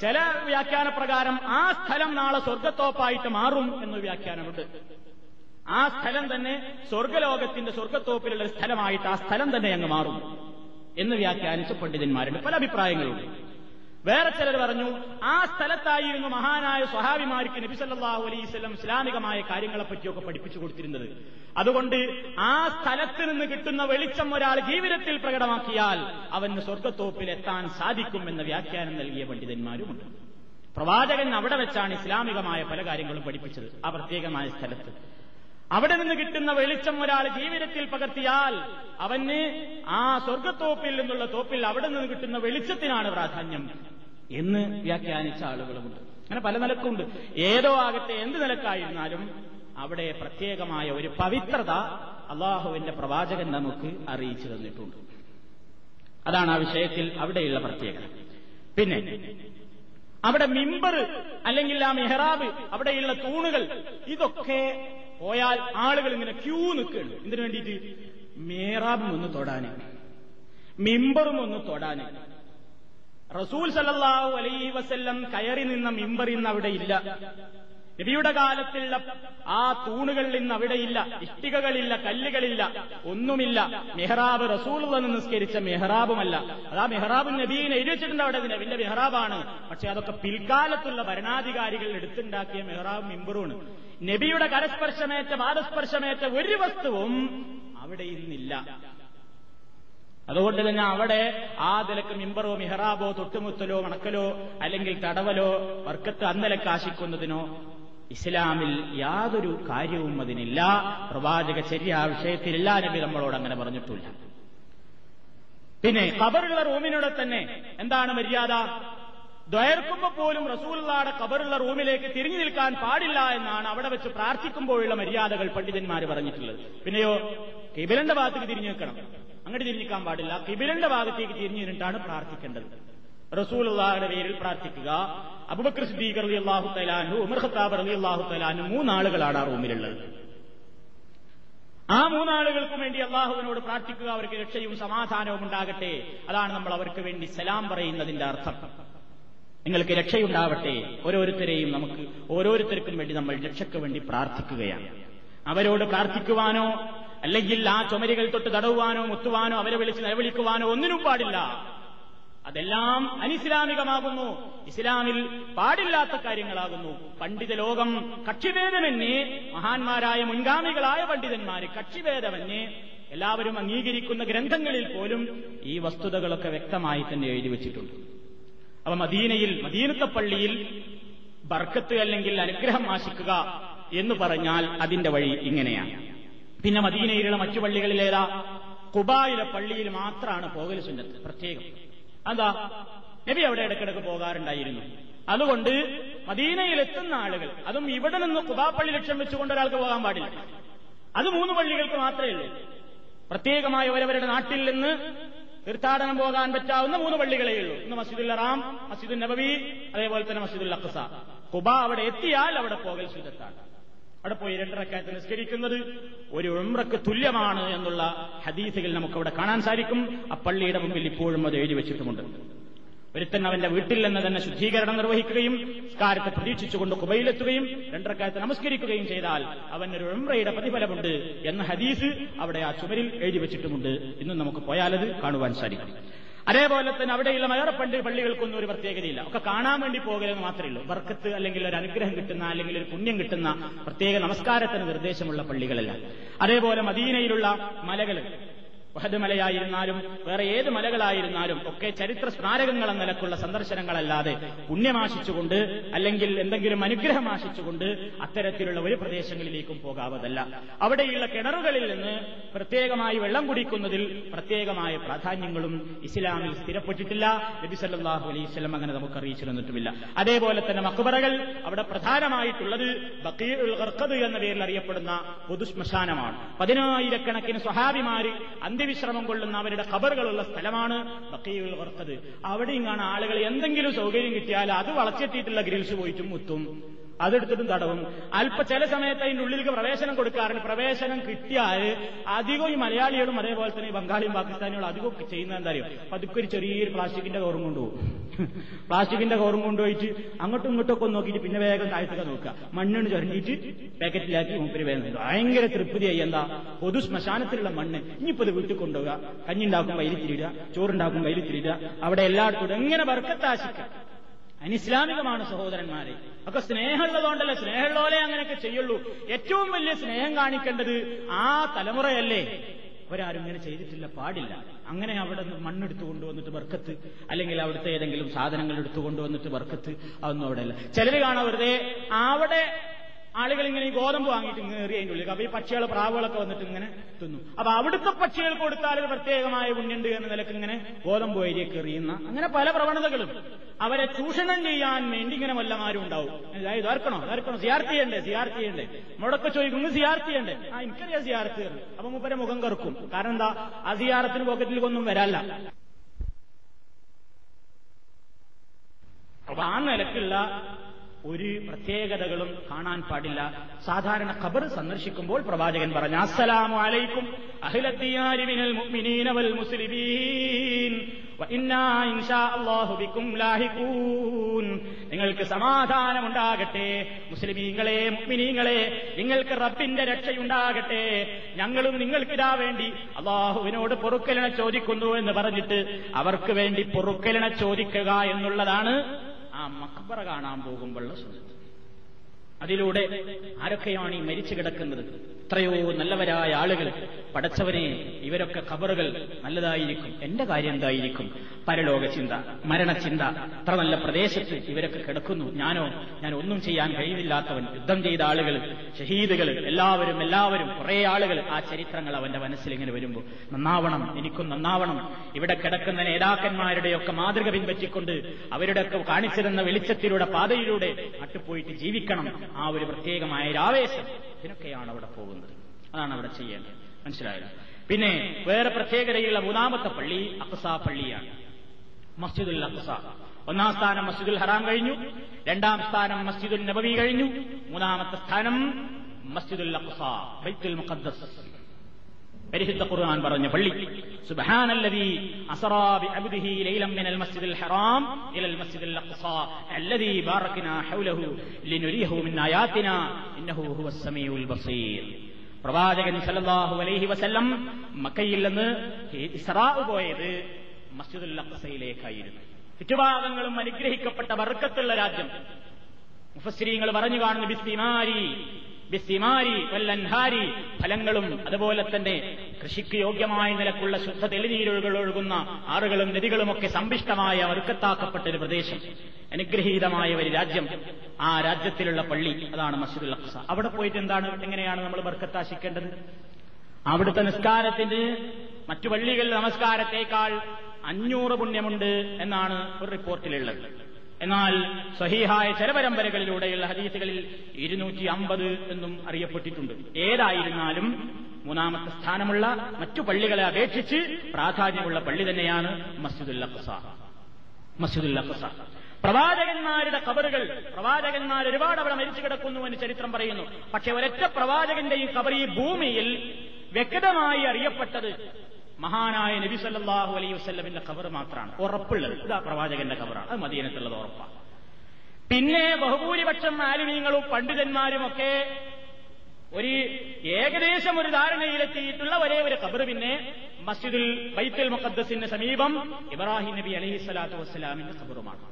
ചില വ്യാഖ്യാന പ്രകാരം ആ സ്ഥലം നാളെ സ്വർഗത്തോപ്പായിട്ട് മാറും എന്ന് വ്യാഖ്യാനമുണ്ട്. ആ സ്ഥലം തന്നെ സ്വർഗലോകത്തിന്റെ സ്വർഗത്തോപ്പിലുള്ള സ്ഥലമായിട്ട് ആ സ്ഥലം തന്നെ അങ്ങ് മാറും എന്ന് വ്യാഖ്യാനിച്ച പണ്ഡിതന്മാരുണ്ട്. പല അഭിപ്രായങ്ങളുണ്ട്. വേറെ ചിലർ പറഞ്ഞു ആ സ്ഥലത്തായിരുന്നു മഹാനായ സ്വഹാബിമാർക്ക് നബിസല്ലാഹു അലൈവല്ലം ഇസ്ലാമികമായ കാര്യങ്ങളെ പറ്റിയൊക്കെ പഠിപ്പിച്ചു കൊടുത്തിരുന്നത്. അതുകൊണ്ട് ആ സ്ഥലത്ത് നിന്ന് കിട്ടുന്ന വെളിച്ചം ഒരാൾ ജീവിതത്തിൽ പ്രകടമാക്കിയാൽ അവന് സ്വർഗത്തോപ്പിൽ എത്താൻ സാധിക്കും എന്ന വ്യാഖ്യാനം നൽകിയ പണ്ഡിതന്മാരുമുണ്ട്. പ്രവാചകൻ അവിടെ വെച്ചാണ് ഇസ്ലാമികമായ പല കാര്യങ്ങളും പഠിപ്പിച്ചത് ആ പ്രത്യേകമായ സ്ഥലത്ത്. അവിടെ നിന്ന് കിട്ടുന്ന വെളിച്ചം ഒരാൾ ജീവിതത്തിൽ പകർത്തിയാൽ അവന് ആ സ്വർഗത്തോപ്പിൽ നിന്നുള്ള തോപ്പിൽ അവിടെ നിന്ന് കിട്ടുന്ന വെളിച്ചത്തിനാണ് പ്രാധാന്യം. എന്ന് വ്യാഖ്യാനിച്ച ആളുകളുമുണ്ട്. അങ്ങനെ പല നിലക്കുണ്ട്. ഏതോ ആകട്ടെ എന്ത് നിലക്കായിരുന്നാലും അവിടെ പ്രത്യേകമായ ഒരു പവിത്രത അള്ളാഹുവിന്റെ പ്രവാചകൻ നമുക്ക് അറിയിച്ചു തന്നിട്ടുണ്ട്. അതാണ് ആ വിഷയത്തിൽ അവിടെയുള്ള പ്രത്യേകത. പിന്നെ അവിടെ മിമ്പർ അല്ലെങ്കിൽ ആ മെഹ്റാബ് അവിടെയുള്ള തൂണുകൾ ഇതൊക്കെ പോയാൽ ആളുകൾ ഇങ്ങനെ ക്യൂ നിൽക്കുകയാണ്. എന്തിനു വേണ്ടിയിട്ട്? മെഹ്റാബും ഒന്ന് തൊടാന് മിമ്പറും ഒന്ന് തൊടാന് റസൂൽ സല്ലാഹു അലൈ വസല്ലം കയറി നിന്ന മിമ്പർ ഇന്ന് അവിടെ ഇല്ല. നബിയുടെ കാലത്തുള്ള ആ തൂണുകൾ ഇന്ന് അവിടെയില്ല ഇഷ്ടികകളില്ല കല്ലുകളില്ല ഒന്നുമില്ല. മെഹ്റാബ് വന്ന് നിസ്കരിച്ച മെഹ്റാബുമല്ല. അതാ മെഹ്റാബ് നബീനെ എഴുതിച്ചിട്ടുണ്ട് അവിടെ നബിന്റെ മെഹ്റാബാണ്. പക്ഷെ അതൊക്കെ പിൽക്കാലത്തുള്ള ഭരണാധികാരികൾ എടുത്തുണ്ടാക്കിയ മെഹ്റാബ് മിമ്പറുമാണ്. നബിയുടെ കരസ്പർശമേറ്റ പാദസ്പർശമേറ്റ ഒരു വസ്തുവും അവിടെ ഇന്നില്ല. അതുകൊണ്ട് തന്നെ അവിടെ ആ നിലയ്ക്ക് മിമ്പറോ മിഹറാബോ തൊട്ടുമുത്തലോ മണക്കലോ അല്ലെങ്കിൽ തടവലോ വർക്കത്ത് അന്നലക്ക് ആശിക്കുന്നതിനോ ഇസ്ലാമിൽ യാതൊരു കാര്യവും അതിനില്ല. പ്രവാചക ശരി ആ വിഷയത്തിലില്ല നബി നമ്മളോട് അങ്ങനെ പറഞ്ഞിട്ടില്ല. പിന്നെ കബറുള്ള റൂമിനോടെ തന്നെ എന്താണ് മര്യാദ? ദ്വയർക്കുമ്പോ പോലും റസൂലുള്ളാടെ കബറുള്ള റൂമിലേക്ക് തിരിഞ്ഞു നിൽക്കാൻ പാടില്ല എന്നാണ് അവിടെ വെച്ച് പ്രാർത്ഥിക്കുമ്പോഴുള്ള മര്യാദകൾ പണ്ഡിതന്മാർ പറഞ്ഞിട്ടുള്ളത്. പിന്നെയോ കിബിലന്റെ ഭാഗത്തേക്ക് തിരിഞ്ഞു നിൽക്കണം. അങ്ങോട്ട് തിരിഞ്ഞിക്കാൻ പാടില്ല. കിബിലന്റെ ഭാഗത്തേക്ക് തിരിഞ്ഞു നിന്നിട്ടാണ് പ്രാർത്ഥിക്കേണ്ടത്. റസൂലുള്ളാഹിയുടെ പേരിൽ പ്രാർത്ഥിക്കുക. അബുബക്കർ സിദ്ദീഖ് അലി അള്ളാഹു തലാനു ഉമർ ഖത്താബ് അലി അള്ളാഹു തലാനു മൂന്നാളുകളാണ് ആ റൂമിലുള്ളത്. ആ മൂന്നാളുകൾക്കും വേണ്ടി അള്ളാഹുവിനോട് പ്രാർത്ഥിക്കുക. അവർക്ക് രക്ഷയും സമാധാനവും ഉണ്ടാകട്ടെ. അതാണ് നമ്മൾ അവർക്ക് വേണ്ടി സലാം പറയുന്നതിന്റെ അർത്ഥം. നിങ്ങൾക്ക് രക്ഷയുണ്ടാവട്ടെ. ഓരോരുത്തരെയും നമുക്ക് ഓരോരുത്തർക്കും വേണ്ടി നമ്മൾ രക്ഷയ്ക്ക് വേണ്ടി പ്രാർത്ഥിക്കുകയാണ്. അവരോട് പ്രാർത്ഥിക്കുവാനോ അല്ലെങ്കിൽ ആ ചുമരികൾ തൊട്ട് തടവുവാനോ മുത്തുവാനോ അവരെ വിളിച്ച് നിലവിളിക്കുവാനോ ഒന്നിനും പാടില്ല. അതെല്ലാം അനിസ്ലാമികമാകുന്നു. ഇസ്ലാമിൽ പാടില്ലാത്ത കാര്യങ്ങളാകുന്നു. പണ്ഡിത ലോകം കക്ഷിഭേദമന്യേ. മഹാന്മാരായ മുൻഗാമികളായ പണ്ഡിതന്മാര് കക്ഷിഭേദമെന്നെ എല്ലാവരും അംഗീകരിക്കുന്ന ഗ്രന്ഥങ്ങളിൽ പോലും ഈ വസ്തുതകളൊക്കെ വ്യക്തമായി തന്നെ എഴുതി വച്ചിട്ടുണ്ട്. അപ്പൊ മദീനയിൽ മദീനത്തെ പള്ളിയിൽ ബർക്കത്ത് അല്ലെങ്കിൽ അനുഗ്രഹം ആശിക്കുക എന്ന് പറഞ്ഞാൽ അതിന്റെ വഴി ഇങ്ങനെയാണ്. പിന്നെ മദീനയിലുള്ള മറ്റു പള്ളികളിലേതാ? കുബായിലെ പള്ളിയിൽ മാത്രമാണ് പോകൽ സുന്നത്ത് പ്രത്യേകം. അതാ നബി അവിടെ ഇടയ്ക്കിടയ്ക്ക് പോകാറുണ്ടായിരുന്നു. അതുകൊണ്ട് മദീനയിൽ എത്തുന്ന ആളുകൾ അതും ഇവിടെ നിന്ന് കുബാ പള്ളി ലക്ഷ്യം വെച്ചുകൊണ്ട് ഒരാൾക്ക് പോകാൻ പാടില്ല. അത് മൂന്ന് പള്ളികൾക്ക് മാത്രമേ ഉള്ളൂ. പ്രത്യേകമായി അവരവരുടെ നാട്ടിൽ നിന്ന് തീർത്ഥാടനം പോകാൻ പറ്റാവുന്ന മൂന്ന് പള്ളികളേ ഉള്ളൂ. ഇന്ന് മസ്ജിദുൽ റാം മസ്ജിദുൽ നബവി അതേപോലെ തന്നെ മസ്ജിദുൽ അഖസ. കുബ അവിടെ എത്തിയാൽ അവിടെ പോകൽ സുജത്താണ് അവിടെ പോയി രണ്ടരക്കാലത്ത് നിസ്കരിക്കുന്നത് ഒരു ഉമ്രക്ക് തുല്യമാണ് എന്നുള്ള ഹദീസുകൾ നമുക്കവിടെ കാണാൻ സാധിക്കും. ആ പള്ളിയുടെ മുമ്പിൽ ഇപ്പോഴും അത് എഴുതി വെച്ചിട്ടുമുണ്ട്. ഒരുത്തൻ അവന്റെ വീട്ടിൽ നിന്ന് തന്നെ ശുദ്ധീകരണം നിർവഹിക്കുകയും സ്കാരത്തെ പ്രതീക്ഷിച്ചുകൊണ്ട് കുബയിലെത്തുകയും രണ്ടരക്കാലത്ത് നമസ്കരിക്കുകയും ചെയ്താൽ അവനൊരു ഉംറയുടെ പ്രതിഫലമുണ്ട് എന്ന ഹദീസ് അവിടെ ആ ചുമരിൽ എഴുതി വെച്ചിട്ടുമുണ്ട്. ഇന്നും നമുക്ക് പോയാലത് കാണുവാൻ സാധിക്കും. അതേപോലെ തന്നെ അവിടെയുള്ള വേറെ പള്ളികൾക്കൊന്നും ഒരു പ്രത്യേകതയില്ല. ഒക്കെ കാണാൻ വേണ്ടി പോകലെന്ന് മാത്രമേ ഉള്ളൂ. ബർക്കത്ത് അല്ലെങ്കിൽ ഒരു അനുഗ്രഹം കിട്ടുന്ന അല്ലെങ്കിൽ ഒരു പുണ്യം കിട്ടുന്ന പ്രത്യേക നമസ്കാരത്തിന് നിർദ്ദേശമുള്ള പള്ളികളല്ല. അതേപോലെ മദീനയിലുള്ള മലകൾ വഹദ് മലയായിരുന്നാലും വേറെ ഏത് മലകളായിരുന്നാലും ഒക്കെ ചരിത്ര സ്മാരകങ്ങൾ എന്ന നിലക്കുള്ള സന്ദർശനങ്ങളല്ലാതെ പുണ്യമാശിച്ചുകൊണ്ട് അല്ലെങ്കിൽ എന്തെങ്കിലും അനുഗ്രഹം ആശിച്ചുകൊണ്ട് അത്തരത്തിലുള്ള ഒരു പ്രദേശങ്ങളിലേക്കും പോകാവതല്ല. അവിടെയുള്ള കിണറുകളിൽ നിന്ന് പ്രത്യേകമായി വെള്ളം കുടിക്കുന്നതിൽ പ്രത്യേകമായ പ്രാധാന്യങ്ങളും ഇസ്ലാമിൽ സ്ഥിരപ്പെട്ടിട്ടില്ല. നബി സല്ലല്ലാഹു അലൈഹി വസല്ലം അങ്ങനെ നമുക്ക് അറിയിച്ചിരുന്നിട്ടുമില്ല അതേപോലെ തന്നെ മക്ബറകൾ അവിടെ പ്രധാനമായിട്ടുള്ളത് ബക്കീഉൽ ഖർഖദ് എന്ന പേരിൽ അറിയപ്പെടുന്ന പൊതുശ്മശാനമാണ് പതിനായിരക്കണക്കിന് സ്വഹാബിമാര് അന്ത്യവിശ്രമം കൊള്ളുന്ന അവരുടെ ഖബറുകളുള്ള സ്ഥലമാണ് ബക്കീഉൽ ഖർഖദ് അവിടെ ഇങ്ങാണ് ആളുകൾ എന്തെങ്കിലും സൗകര്യം കിട്ടിയാൽ അത് വളച്ചെത്തിയിട്ടുള്ള ഗ്രിൽസ് പോയിട്ടും മുത്തും. അതെടുത്തിട്ടും തടവും. അല്പ ചില സമയത്ത് അതിന്റെ ഉള്ളിലേക്ക് പ്രവേശനം കൊടുക്കാറുണ്ട്. പ്രവേശനം കിട്ടിയാൽ അധികം ഈ മലയാളികളും അതേപോലെ തന്നെ ബംഗാളിയും പാകിസ്ഥാനികളും അധികം ചെയ്യുന്ന എന്താ അറിയോ? പതുക്കെ ഒരു ചെറിയൊരു പ്ലാസ്റ്റിക്കിന്റെ കവറും കൊണ്ടുപോകും പ്ലാസ്റ്റിക്കിന്റെ കവറും കൊണ്ടുപോയിട്ട് അങ്ങോട്ടും ഇങ്ങോട്ടും ഒക്കെ നോക്കിയിട്ട് പിന്നെ വേഗം താഴ്ത്തുക നോക്കുക. മണ്ണിന് ചുരണ്ടിയിട്ട് പാക്കറ്റിലാക്കി മൂപ്പര് തരും. ഭയങ്കര തൃപ്തിയായി. എന്താ? പൊതു ശ്മശാനത്തിലുള്ള മണ്ണ്. ഇനിയിപ്പോ ഇത് വീട്ടിൽ കൊണ്ടുപോവുക. കഞ്ഞിണ്ടാക്കും വൈലിത്തിരിടുക ചോറുണ്ടാക്കും വൈലിത്തിരിടുക അവിടെ എല്ലായിടത്തും എങ്ങനെ ബർക്കത്താശിക്കാം? അനിസ്ലാമികമാണ് സഹോദരന്മാരെ. ഒക്കെ സ്നേഹമുള്ളതുകൊണ്ടല്ലേ സ്നേഹമുള്ളവരെ അങ്ങനെയൊക്കെ ചെയ്യുള്ളൂ. ഏറ്റവും വലിയ സ്നേഹം കാണിക്കേണ്ടത് ആ തലമുറയല്ലേ. അവരാരും ഇങ്ങനെ ചെയ്തിട്ടില്ല പാടില്ല. അങ്ങനെ അവിടെ നിന്ന് മണ്ണെടുത്തു കൊണ്ടുവന്നിട്ട് വർക്കത്ത് അല്ലെങ്കിൽ അവിടുത്തെ ഏതെങ്കിലും സാധനങ്ങൾ എടുത്തു കൊണ്ടുവന്നിട്ട് ബർക്കത്ത് അതൊന്നും അവിടെയല്ല ചിലര് ചിലർ കാണാൻ വെറുതെ അവിടെ ആളുകൾ ഇങ്ങനെ ഈ ഗോതമ്പ് വാങ്ങിയിട്ട് ഇങ്ങനെ എറിയ അതിന്റെ ഉള്ളിൽ അപ്പൊ ഈ പക്ഷികൾ പ്രാവുകളൊക്കെ വന്നിട്ട് ഇങ്ങനെ തിന്നു. അപ്പൊ അവിടുത്തെ പക്ഷികൾക്ക് കൊടുത്താൽ പ്രത്യേകമായ പുണ്യുണ്ട് എന്ന നിലയ്ക്ക് ഇങ്ങനെ ഗോതമ്പ് വൈരിയൊക്കെ എറിയുന്ന അങ്ങനെ പല പ്രവണതകളും. അവരെ ചൂഷണം ചെയ്യാൻ വേണ്ടി ഇങ്ങനെ വല്ലമാരും ഉണ്ടാവും. ഇതാർക്കണോ? ഇതാർക്കണോ? സിയാർത്ത് ചെയ്യണ്ടേ? സിയാർത്ത് ചെയ്യണ്ടേ? നമ്മളൊക്കെ ചോദിക്കും ഇങ്ങ് സിയാർത്ത് ചെയ്യണ്ടേ? ആ എനിക്കറിയാം സിയാർത്ത് അപ്പൊ മുപ്പരെ മുഖം കറുക്കും. കാരണം എന്താ? ആ സിയാറത്തിന് പോക്കറ്റിലേക്കൊന്നും വരാല്ല. അപ്പൊ ആ നിലക്കുള്ള ഒരു പ്രത്യേകതകളും കാണാൻ പാടില്ല. സാധാരണ ഖബർ സന്ദർശിക്കുമ്പോൾ പ്രവാചകൻ പറഞ്ഞു അസ്സലാമു അലൈക്കും മുഅ്മിനീന വൽ നിങ്ങൾക്ക് സമാധാനമുണ്ടാകട്ടെ. മുസ്ലിമീങ്ങളെ മുഅ്മിനീങ്ങളെ നിങ്ങൾക്ക് റബ്ബിന്റെ രക്ഷയുണ്ടാകട്ടെ. ഞങ്ങളും നിങ്ങൾക്കിതാ വേണ്ടി അള്ളാഹുവിനോട് പൊറുക്കലിനെ ചോദിക്കുന്നു എന്ന് പറഞ്ഞിട്ട് അവർക്ക് വേണ്ടി പൊറുക്കലിനെ ചോദിക്കുക എന്നുള്ളതാണ് ആ മക്ബറ കാണാൻ പോകുമ്പോഴുള്ള സുന്നത്ത്. അതിലൂടെ ആരൊക്കെയാണ് ഈ മരിച്ചു കിടക്കുന്നത്? എത്രയോ നല്ലവരായ ആളുകൾ പടച്ചവനെ ഇവരൊക്കെ ഖബറുകൾ നല്ലതായിരിക്കും. എന്റെ കാര്യം എന്തായിരിക്കും? പരലോക ചിന്ത മരണചിന്ത അത്ര നല്ല പ്രദേശത്ത് ഇവരൊക്കെ കിടക്കുന്നു. ഞാനോ ഞാൻ ഒന്നും ചെയ്യാൻ കഴിവില്ലാത്തവൻ യുദ്ധം ചെയ്ത ആളുകൾ ഷഹീദുകൾ എല്ലാവരും എല്ലാവരും കുറെ ആളുകൾ ആ ചരിത്രങ്ങൾ അവന്റെ മനസ്സിൽ ഇങ്ങനെ വരുമ്പോൾ നന്നാവണം എനിക്കും നന്നാവണം. ഇവിടെ കിടക്കുന്ന നേതാക്കന്മാരുടെയൊക്കെ മാതൃക പിൻപറ്റിക്കൊണ്ട് അവരുടെയൊക്കെ കാണിച്ചിരുന്ന വെളിച്ചത്തിലൂടെ പാതയിലൂടെ അട്ടുപോയിട്ട് ജീവിക്കണം. ആ ഒരു പ്രത്യേകമായ ഒരു ആവേശം. ഇതിനൊക്കെയാണ് അവിടെ പോകുന്നത്. അതാണ് അവിടെ ചെയ്യേണ്ടത്. മനസ്സിലായല്ലോ പിന്നെ വേറെ പ്രത്യേകതയുള്ള മൂന്നാമത്തെ പള്ളി അക്സ പള്ളിയാണ്. മസ്ജിദുൽ അക്സ. ഒന്നാം സ്ഥാനം മസ്ജിദുൽ ഹറാം കഴിഞ്ഞു. രണ്ടാം സ്ഥാനം മസ്ജിദുൽ നബവി കഴിഞ്ഞു. മൂന്നാമത്തെ സ്ഥാനം മസ്ജിദുൽ അക്സ ബൈത്തുൽ മുഖദ്ദസ്. പരിശുദ്ധ ഖുർആൻ പറഞ്ഞ പള്ളി. സുബ്ഹാനല്ലദീ അസ്റാ ബിഅബ്ദിഹി ലൈലൻ മിനൽ മസ്ജിദിൽ ഹറാം ഇലൽ മസ്ജിദിൽ അഖ്സാ. അല്ലദീ ബാറക്നാ ഹൗലഹു ലിനുരിയഹു മിൻ ആയാതിനാ ഇന്നഹു ഹുവസ് സമീഉൽ ബസീർ. പ്രവാചകൻ സല്ലല്ലാഹു അലൈഹി വസല്ലം മക്കയിൽ നിന്ന് ഇസ്റാ പോയത് മസ്ജിദുൽ അഖ്സയിലേക്കായിരുന്നു. ചുറ്റുഭാഗങ്ങളും അനുഗ്രഹിക്കപ്പെട്ട ബർക്കത്തുള്ള രാജ്യം. മുഫസ്സിരീങ്ങൾ പറഞ്ഞു കാണുന്നു ബിസ്തിമാരി ബിസിമാരി വല്ലൻഹാരി ഫലങ്ങളും അതുപോലെ തന്നെ കൃഷിക്ക് യോഗ്യമായ നിലക്കുള്ള ശുദ്ധ തെളിനീരുകൾ ഒഴുകുന്ന ആറുകളും നദികളുമൊക്കെ സമ്പിഷ്ടമായ വർക്കത്താക്കപ്പെട്ട ഒരു പ്രദേശം അനുഗ്രഹീതമായ ഒരു രാജ്യം. ആ രാജ്യത്തിലുള്ള പള്ളി അതാണ് മസ്ജിദുൽ അഖ്സ അവിടെ പോയിട്ട് എന്താണ് എങ്ങനെയാണ് നമ്മൾ ബർക്കത്താശിക്കേണ്ടത് അവിടുത്തെ നിസ്കാരത്തിന് മറ്റു പള്ളികളിൽ നമസ്കാരത്തേക്കാൾ അഞ്ഞൂറ് പുണ്യമുണ്ട് എന്നാണ് ഒരു റിപ്പോർട്ടിലുള്ളത്. എന്നാൽ സഹീഹായ ചില പരമ്പരകളിലൂടെയുള്ള ഹദീസുകളിൽ ഇരുന്നൂറ്റി അമ്പത് എന്നും അറിയപ്പെട്ടിട്ടുണ്ട്. ഏതായിരുന്നാലും മൂന്നാമത്തെ സ്ഥാനമുള്ള മറ്റു പള്ളികളെ അപേക്ഷിച്ച് പ്രാധാന്യമുള്ള പള്ളി തന്നെയാണ് മസ്ജിദുൽ അഖ്സ മസ്ജിദുൽ അഖ്സ പ്രവാചകന്മാരുടെ കബറുകൾ പ്രവാചകന്മാർ ഒരുപാട് അവിടെ മരിച്ചു കിടക്കുന്നു എന്ന് ചരിത്രം പറയുന്നു. പക്ഷെ ഒരൊറ്റ പ്രവാചകന്റെ ഈ കബർ ഈ ഭൂമിയിൽ വ്യക്തമായി അറിയപ്പെട്ടത് മഹാനായ നബി സല്ലാഹു അലൈ വസ്ലമിന്റെ ഖബർ മാത്രമാണ്. ഉറപ്പുള്ളത്. ഇതാ പ്രവാചകന്റെ ഖബറാണ്. അത് മദീനത്തുള്ളത് ഉറപ്പാണ് പിന്നെ ബഹുഭൂരിപക്ഷം ആലിമീങ്ങളും പണ്ഡിതന്മാരും ഒക്കെ ഒരു ഏകദേശം ഒരു ധാരണയിലെത്തിയിട്ടുള്ള ഒരേ ഒരു ഖബർ പിന്നെ മസ്ജിദുൽ ബൈത്തുൽ മുഖദ്ദസിന് സമീപം ഇബ്രാഹിം നബി അലൈഹി സ്വലാത്തു വസ്സലാമിന്റെ ഖബറുമാണ്.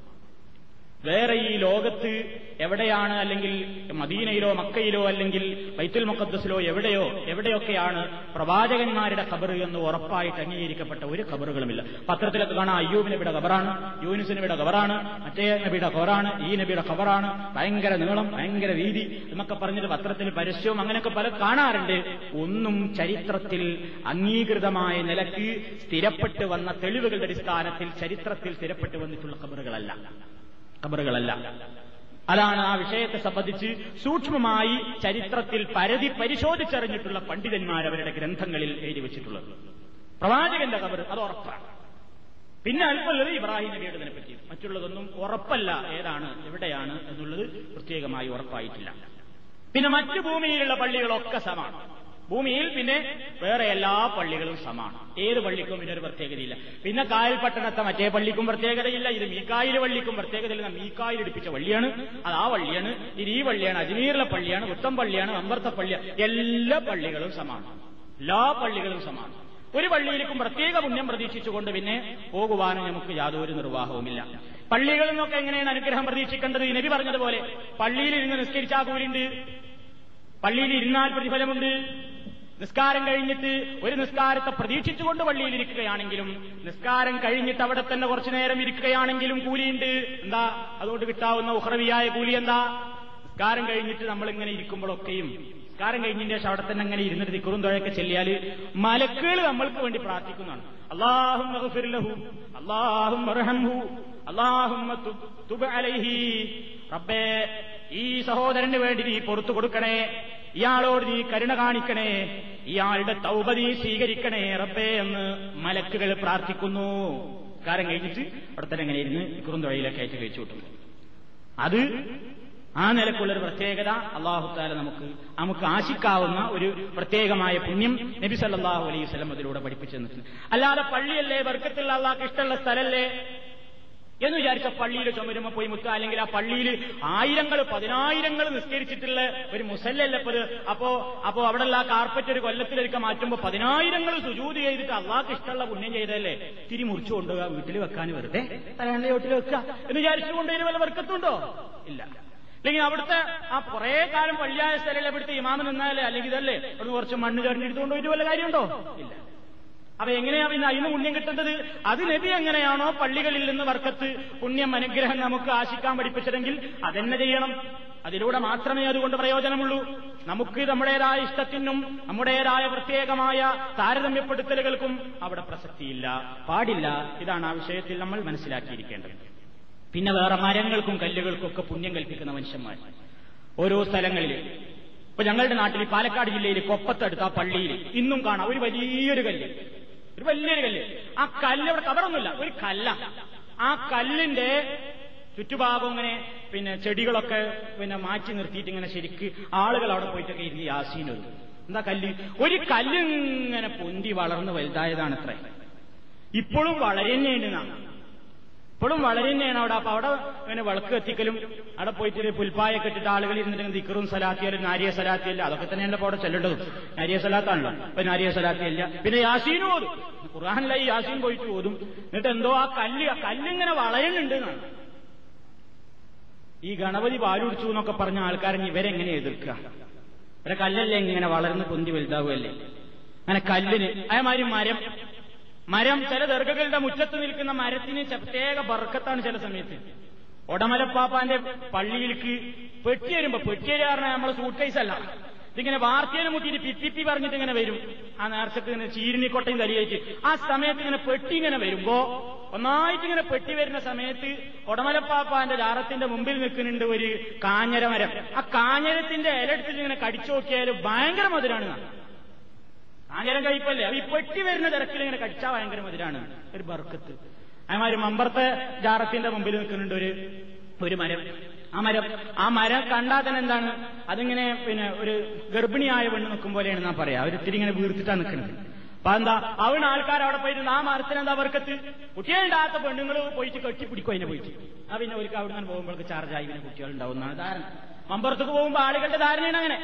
വേറെ ഈ ലോകത്ത് എവിടെയാണ് അല്ലെങ്കിൽ മദീനയിലോ മക്കയിലോ അല്ലെങ്കിൽ ബൈത്തുൽ മുക്കദ്സിലോ എവിടെയോ എവിടെയൊക്കെയാണ് പ്രവാചകന്മാരുടെ ഖബർ എന്ന് ഉറപ്പായിട്ട് അംഗീകരിക്കപ്പെട്ട ഒരു ഖബറുകളുമില്ല. പത്രത്തിലൊക്കെ കാണാം അയ്യൂബ് നബിയുടെ ഖബറാണ് യൂനുസ് നബിയുടെ ഖബറാണ് മറ്റേ നബിയുടെ ഖബറാണ് ഈ നബിയുടെ ഖബറാണ്. ഭയങ്കര നീളം ഭയങ്കര വീതി എന്നൊക്കെ പറഞ്ഞിട്ട് പത്രത്തിൽ പരസ്യവും അങ്ങനെയൊക്കെ പല കാണാറുണ്ട്. ഒന്നും ചരിത്രത്തിൽ അംഗീകൃതമായ നിലയ്ക്ക് സ്ഥിരപ്പെട്ടു വന്ന തെളിവുകളുടെ അടിസ്ഥാനത്തിൽ ചരിത്രത്തിൽ സ്ഥിരപ്പെട്ടു വന്നിട്ടുള്ള ഖബറുകളല്ല. ഖബറുകളല്ല. അതാണ് ആ വിഷയത്തെ സംബന്ധിച്ച് സൂക്ഷ്മമായി ചരിത്രത്തിൽ പരതി പരിശോധിച്ചറിഞ്ഞിട്ടുള്ള പണ്ഡിതന്മാർ അവരുടെ ഗ്രന്ഥങ്ങളിൽ എഴുതി വെച്ചിട്ടുള്ളത്. പ്രവാചകന്റെ കബർ അത് ഉറപ്പാണ്. പിന്നെ അല്പമുള്ളത് ഇബ്രാഹിം നബിയുടെ പറ്റി മറ്റുള്ളതൊന്നും ഉറപ്പല്ല ഏതാണ് എവിടെയാണ് എന്നുള്ളത് പ്രത്യേകമായി ഉറപ്പായിട്ടില്ല. പിന്നെ മറ്റു ഭൂമിയിലുള്ള പള്ളികളൊക്കെ സമാണ് ഭൂമിയിൽ പിന്നെ വേറെ എല്ലാ പള്ളികളും സമാണ്. ഏത് പള്ളിക്കും ഇതിനൊരു പ്രത്യേകതയില്ല. പിന്നെ കായൽ പട്ടണത്തെ മറ്റേ പള്ളിക്കും പ്രത്യേകതയില്ല ഇത് മീക്കായിൽ പള്ളിക്കും പ്രത്യേകതയില്ല. മീക്കായിൽ എടുപ്പിച്ച പള്ളിയാണ്. അത് ആ പള്ളിയാണ്. ഇത് ഈ പള്ളിയാണ്. അജ്മീറിലെ പള്ളിയാണ് ഉത്തം പള്ളിയാണ് അമ്പർത്ത പള്ളിയാണ്. എല്ലാ പള്ളികളും സമാണ്. എല്ലാ പള്ളികളും സമാണ്. ഒരു പള്ളിയിലേക്കും പ്രത്യേക പുണ്യം പ്രതീക്ഷിച്ചുകൊണ്ട് പിന്നെ പോകുവാനും നമുക്ക് യാതൊരു നിർവാഹവുമില്ല. പള്ളികളിൽ നിന്നൊക്കെ എങ്ങനെയാണ് അനുഗ്രഹം പ്രതീക്ഷിക്കേണ്ടത്? നബി പറഞ്ഞതുപോലെ പള്ളിയിൽ ഇരുന്ന് നിസ്കരിച്ചാൽ കൂലിണ്ട് പള്ളിയിൽ ഇരുന്നാൽ പ്രതിഫലമുണ്ട്. നിസ്കാരം കഴിഞ്ഞിട്ട് ഒരു നിസ്കാരത്തെ പ്രതീക്ഷിച്ചുകൊണ്ട് പള്ളിയിൽ ഇരിക്കുകയാണെങ്കിലും നിസ്കാരം കഴിഞ്ഞിട്ട് അവിടെ തന്നെ കുറച്ചു നേരം ഇരിക്കുകയാണെങ്കിലും കൂലിയുണ്ട്. എന്താ? അതുകൊണ്ട് കിട്ടാവുന്ന ഉഹ്രവിയായ കൂലി എന്താ? നിസ്കാരം കഴിഞ്ഞിട്ട് നമ്മൾ ഇങ്ങനെ ഇരിക്കുമ്പോഴൊക്കെയും നിസ്കാരം കഴിഞ്ഞതിന്റെ ശേഷം അവിടെ തന്നെ അങ്ങനെ ഇരുന്നിട്ട് ദിക്കുറും തുഴയൊക്കെ ചെല്ലിയാൽ മലക്കുകൾ നമ്മൾക്ക് വേണ്ടി പ്രാർത്ഥിക്കുന്നതാണ്. അള്ളാഹും അള്ളാഹും അള്ളാഹും റബ്ബേ ഈ സഹോദരന് വേണ്ടി നീ പുറത്തു കൊടുക്കണേ. ഇയാളോട് നീ കരുണ കാണിക്കണേ. ഇയാളുടെ തൗപ നീ സ്വീകരിക്കണേ റബ്ബേ എന്ന് മലക്കുകൾ പ്രാർത്ഥിക്കുന്നു. കാരം കഴിഞ്ഞിട്ട് അവിടെ തന്നെ ഇരുന്ന് കുറുന്തുഴയിലൊക്കെ ആയിട്ട് കഴിച്ചു കിട്ടും. അത് ആ നിലക്കുള്ളൊരു പ്രത്യേകത അള്ളാഹുത്താല നമുക്ക് നമുക്ക് ആശിക്കാവുന്ന ഒരു പ്രത്യേകമായ പുണ്യം നബി സല്ലാഹു അലൈഹി സ്വലം അതിലൂടെ പഠിപ്പിച്ചു തന്നിട്ടുണ്ട്. അല്ലാതെ പള്ളിയല്ലേ വർക്കത്തുള്ള അള്ളാഹ് ഇഷ്ടമുള്ള സ്ഥലല്ലേ? എന്ന് വിചാരിച്ച പള്ളിയിൽ ചുമരുമ പോയി മുത്ത അല്ലെങ്കിൽ ആ പള്ളിയിൽ ആയിരങ്ങൾ പതിനായിരങ്ങൾ നിസ്കരിച്ചിട്ടുള്ള ഒരു മുസല്ലല്ലപ്പത് അപ്പോ അപ്പോ അവിടെയുള്ള ആ കാർപ്പറ്റ് ഒരു കൊല്ലത്തിലൊക്കെ മാറ്റുമ്പോൾ പതിനായിരങ്ങൾ സുജൂതി ചെയ്തിട്ട് അള്ളാഹ്ക്ക് ഇഷ്ടമുള്ള പുണ്യം ചെയ്തല്ലേ തിരി മുറിച്ചു കൊണ്ടുപോകുക വീട്ടിൽ വെക്കാൻ വെറുതെ തലയാണെ വീട്ടിൽ വെക്കുക എന്ന് വിചാരിച്ചുകൊണ്ട് ഇതിന് വല്ല വർക്കത്തുണ്ടോ ഇല്ല. അല്ലെങ്കിൽ അവിടുത്തെ ആ കുറെ കാലം പള്ളിയായ സ്ഥലം ഇവിടുത്തെ ഇമാമ നിന്നാലേ? അല്ലെങ്കിൽ ഇതല്ലേ? അവിടുന്ന് കുറച്ച് മണ്ണ് ചേർന്നെടുത്തുകൊണ്ട് ഒരു വല്ല കാര്യമുണ്ടോ? ഇല്ല. അപ്പൊ എങ്ങനെയാ പിന്നെ അതിന് പുണ്യം കിട്ടുന്നത്? അത് നബി എങ്ങനെയാണോ പള്ളികളിൽ നിന്ന് വർക്കത്ത് പുണ്യം അനുഗ്രഹം നമുക്ക് ആശിക്കാൻ പഠിപ്പിച്ചതെങ്കിൽ അതെന്നെ ചെയ്യണം. അതിലൂടെ മാത്രമേ അതുകൊണ്ട് പ്രയോജനമുള്ളൂ. നമുക്ക് നമ്മുടേതായ ഇഷ്ടത്തിനും നമ്മുടേതായ പ്രത്യേകമായ താരതമ്യപ്പെടുത്തലുകൾക്കും അവിടെ പ്രസക്തിയില്ല. പാടില്ല. ഇതാണ് ആ വിഷയത്തിൽ നമ്മൾ മനസ്സിലാക്കിയിരിക്കേണ്ടത്. പിന്നെ വേറെ മരങ്ങൾക്കും കല്ലുകൾക്കും ഒക്കെ പുണ്യം കൽപ്പിക്കുന്ന മനുഷ്യന്മാർ. ഓരോ സ്ഥലങ്ങളിൽ ഇപ്പൊ ഞങ്ങളുടെ നാട്ടിൽ പാലക്കാട് ജില്ലയിൽ കൊപ്പത്തടുത്ത ആ പള്ളിയിൽ ഇന്നും കാണാം. ഒരു വലിയൊരു കല്ല്. ഒരു വലിയൊരു കല്ല്. ആ കല്ല് അവിടെ കവറൊന്നുമില്ല ഒരു കല്ല. ആ കല്ലിന്റെ ചുറ്റുഭാഗം ഇങ്ങനെ പിന്നെ ചെടികളൊക്കെ പിന്നെ മാറ്റി നിർത്തിയിട്ട് ഇങ്ങനെ ശരിക്ക് ആളുകൾ അവിടെ പോയിട്ടൊക്കെ ഇരുന്ന് യാസീനൊരു എന്താ കല്ല്? ഒരു കല്ല് ഇങ്ങനെ പൊന്തി വളർന്ന് വലുതായതാണ് അത്ര ഇപ്പോഴും വളരെ നാം ഇപ്പോഴും വളരെ തന്നെയാണ് അവിടെ. അപ്പൊ അവിടെ ഇങ്ങനെ വിളക്ക് കത്തിക്കലും അവിടെ പോയിട്ട് പുൽപ്പായൊക്കെ ഇട്ടിട്ട് ആളുകൾ ഇരുന്നിട്ട് ദിക്കറും സലാത്തിയല്ല നാരിയ സലാത്തിയല്ല. അതൊക്കെ തന്നെയല്ല അവിടെ ചെല്ലേണ്ടത്. നാരിയ സലാത്താണല്ലോ. ഇപ്പൊ നാരിയ സലാത്തിയല്ല. പിന്നെ യാസീനും ഓതും. ഖുർആാനിലായി യാസീൻ പോയിട്ട് ഓതും. എന്നിട്ട് എന്തോ ആ കല്ല് ആ കല്ലിങ്ങനെ വളയുന്നുണ്ട് എന്നാണ്. ഈ ഗണപതി പാലുടിച്ചു എന്നൊക്കെ പറഞ്ഞ ആൾക്കാരെ ഇവരെങ്ങനെ എതിർക്കുക? ഇവരെ കല്ലല്ലേ ഇങ്ങനെ വളർന്ന് പൊന്തി വലുതാവുകയല്ലേ? അങ്ങനെ കല്ലിന് അതേമാതിരി മരം മരം ചില ദർഗകളുടെ മുറ്റത്ത് നിൽക്കുന്ന മരത്തിന് പ്രത്യേക ബർക്കത്താണ് ചില സമയത്ത്. ഒടമലപ്പാപ്പാന്റെ പള്ളിയിലേക്ക് പെട്ടി വരുമ്പോ പെട്ടി പറഞ്ഞാൽ നമ്മളെ സൂട്ട് കേസ് അല്ല. ഇതിങ്ങനെ വാർത്തേനെ മുട്ടിയിട്ട് പിപ്പിപ്പി പറഞ്ഞിട്ട് ഇങ്ങനെ വരും. ആ നേർച്ചക്ക് ഇങ്ങനെ ചീരിനിക്കൊട്ടയും തലിയായിട്ട് ആ സമയത്ത് ഇങ്ങനെ പെട്ടി ഇങ്ങനെ വരുമ്പോ ഒന്നായിട്ട് ഇങ്ങനെ പെട്ടി വരുന്ന സമയത്ത് ഒടമലപ്പാപ്പാന്റെ ജാറത്തിന്റെ മുമ്പിൽ നിൽക്കുന്നുണ്ട് ഒരു കാഞ്ഞരമരം. ആ കാഞ്ഞരത്തിന്റെ ഇലടുത്തിൽ ഇങ്ങനെ കടിച്ചു നോക്കിയാൽ ഭയങ്കര മധുരാണ്. കാഞ്ഞരം കഴിപ്പല്ലേ? അപ്പൊ ഈ പെട്ടി വരുന്ന തിരക്കിൽ ഇങ്ങനെ കടിച്ചാൽ ഭയങ്കര മധുരാണ്. ഒരു ബർക്കത്ത്. അതേമാതിരി മമ്പർത്തെ ജാറത്തിന്റെ മുമ്പിൽ നിൽക്കുന്നുണ്ട് ഒരു ഒരു മരം. ആ മരം ആ മരം കണ്ടാൽ തന്നെ എന്താണ്? അതിങ്ങനെ പിന്നെ ഒരു ഗർഭിണിയായ പെണ്ണ് നിൽക്കും പോലെയാണ് ഞാൻ പറയാ. അവരിത്തിരി ഇങ്ങനെ വീർത്തിട്ടാ നിൽക്കുന്നത്. അപ്പൊ എന്താ അവിടെ ആൾക്കാർ അവിടെ പോയിട്ട് ആ മരത്തിന് എന്താ വർക്കത്ത് കുട്ടികളുണ്ടാകാത്ത പെണ്ണുങ്ങൾ പോയിട്ട് കെട്ടിപ്പിടിക്കും അതിനെ പോയിട്ട്. ആ പിന്നെ അവർക്ക് അവിടെ നിന്ന് പോകുമ്പോഴേക്ക് ചാർജായി പിന്നെ കുട്ടികളുണ്ടാവുന്നതാണ് ധാരണ. മമ്പുറത്തേക്ക് പോകുമ്പോൾ ആളുകളുടെ ധാരണയാണ് അങ്ങനെ.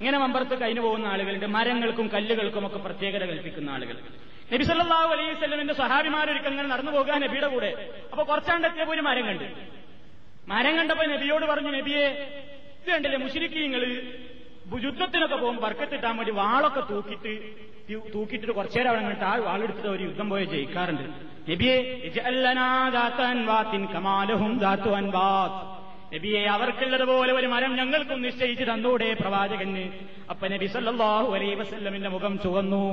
ഇങ്ങനെ മമ്പറത്ത് കഴിഞ്ഞു പോകുന്ന ആളുകളുണ്ട് മരങ്ങൾക്കും കല്ലുകൾക്കും ഒക്കെ പ്രത്യേകത കൽപ്പിക്കുന്ന ആളുകൾ. നബി സല്ലാഹു അലൈഹി സ്വലമിന്റെ സഹാബിമാരൊരിക്കൽ ഇങ്ങനെ നടന്നു പോകാൻ നബിയുടെ കൂടെ. അപ്പൊ കുറച്ചാണ്ടെത്തിയപ്പോ ഒരു മരം കണ്ട്. മരം കണ്ടപ്പോ നബിയോട് പറഞ്ഞു നബിയെ ഇത് കണ്ടില്ലേ മുഷിരിക്കീങ്ങൾ യുദ്ധത്തിനൊക്കെ പോകും വർക്കത്തിട്ടാൻ വേണ്ടി വാളൊക്കെ തൂക്കിയിട്ട് കുറച്ചു കുറച്ചേരം അവിടെ കണ്ടിട്ട് ആ വാളെടുത്തിട്ട് ഒരു യുദ്ധം പോയി ജയിക്കാറുണ്ട്. നബിയെ നബിയെ അവർക്കുള്ളതുപോലെ ഒരു മരം ഞങ്ങൾക്കും നിശ്ചയിച്ച് തന്നൂടെ പ്രവാചകന്. അപ്പൊ നബി സല്ലാഹു അലൈ വസല്ലമിന്റെ മുഖം ചുവന്നു.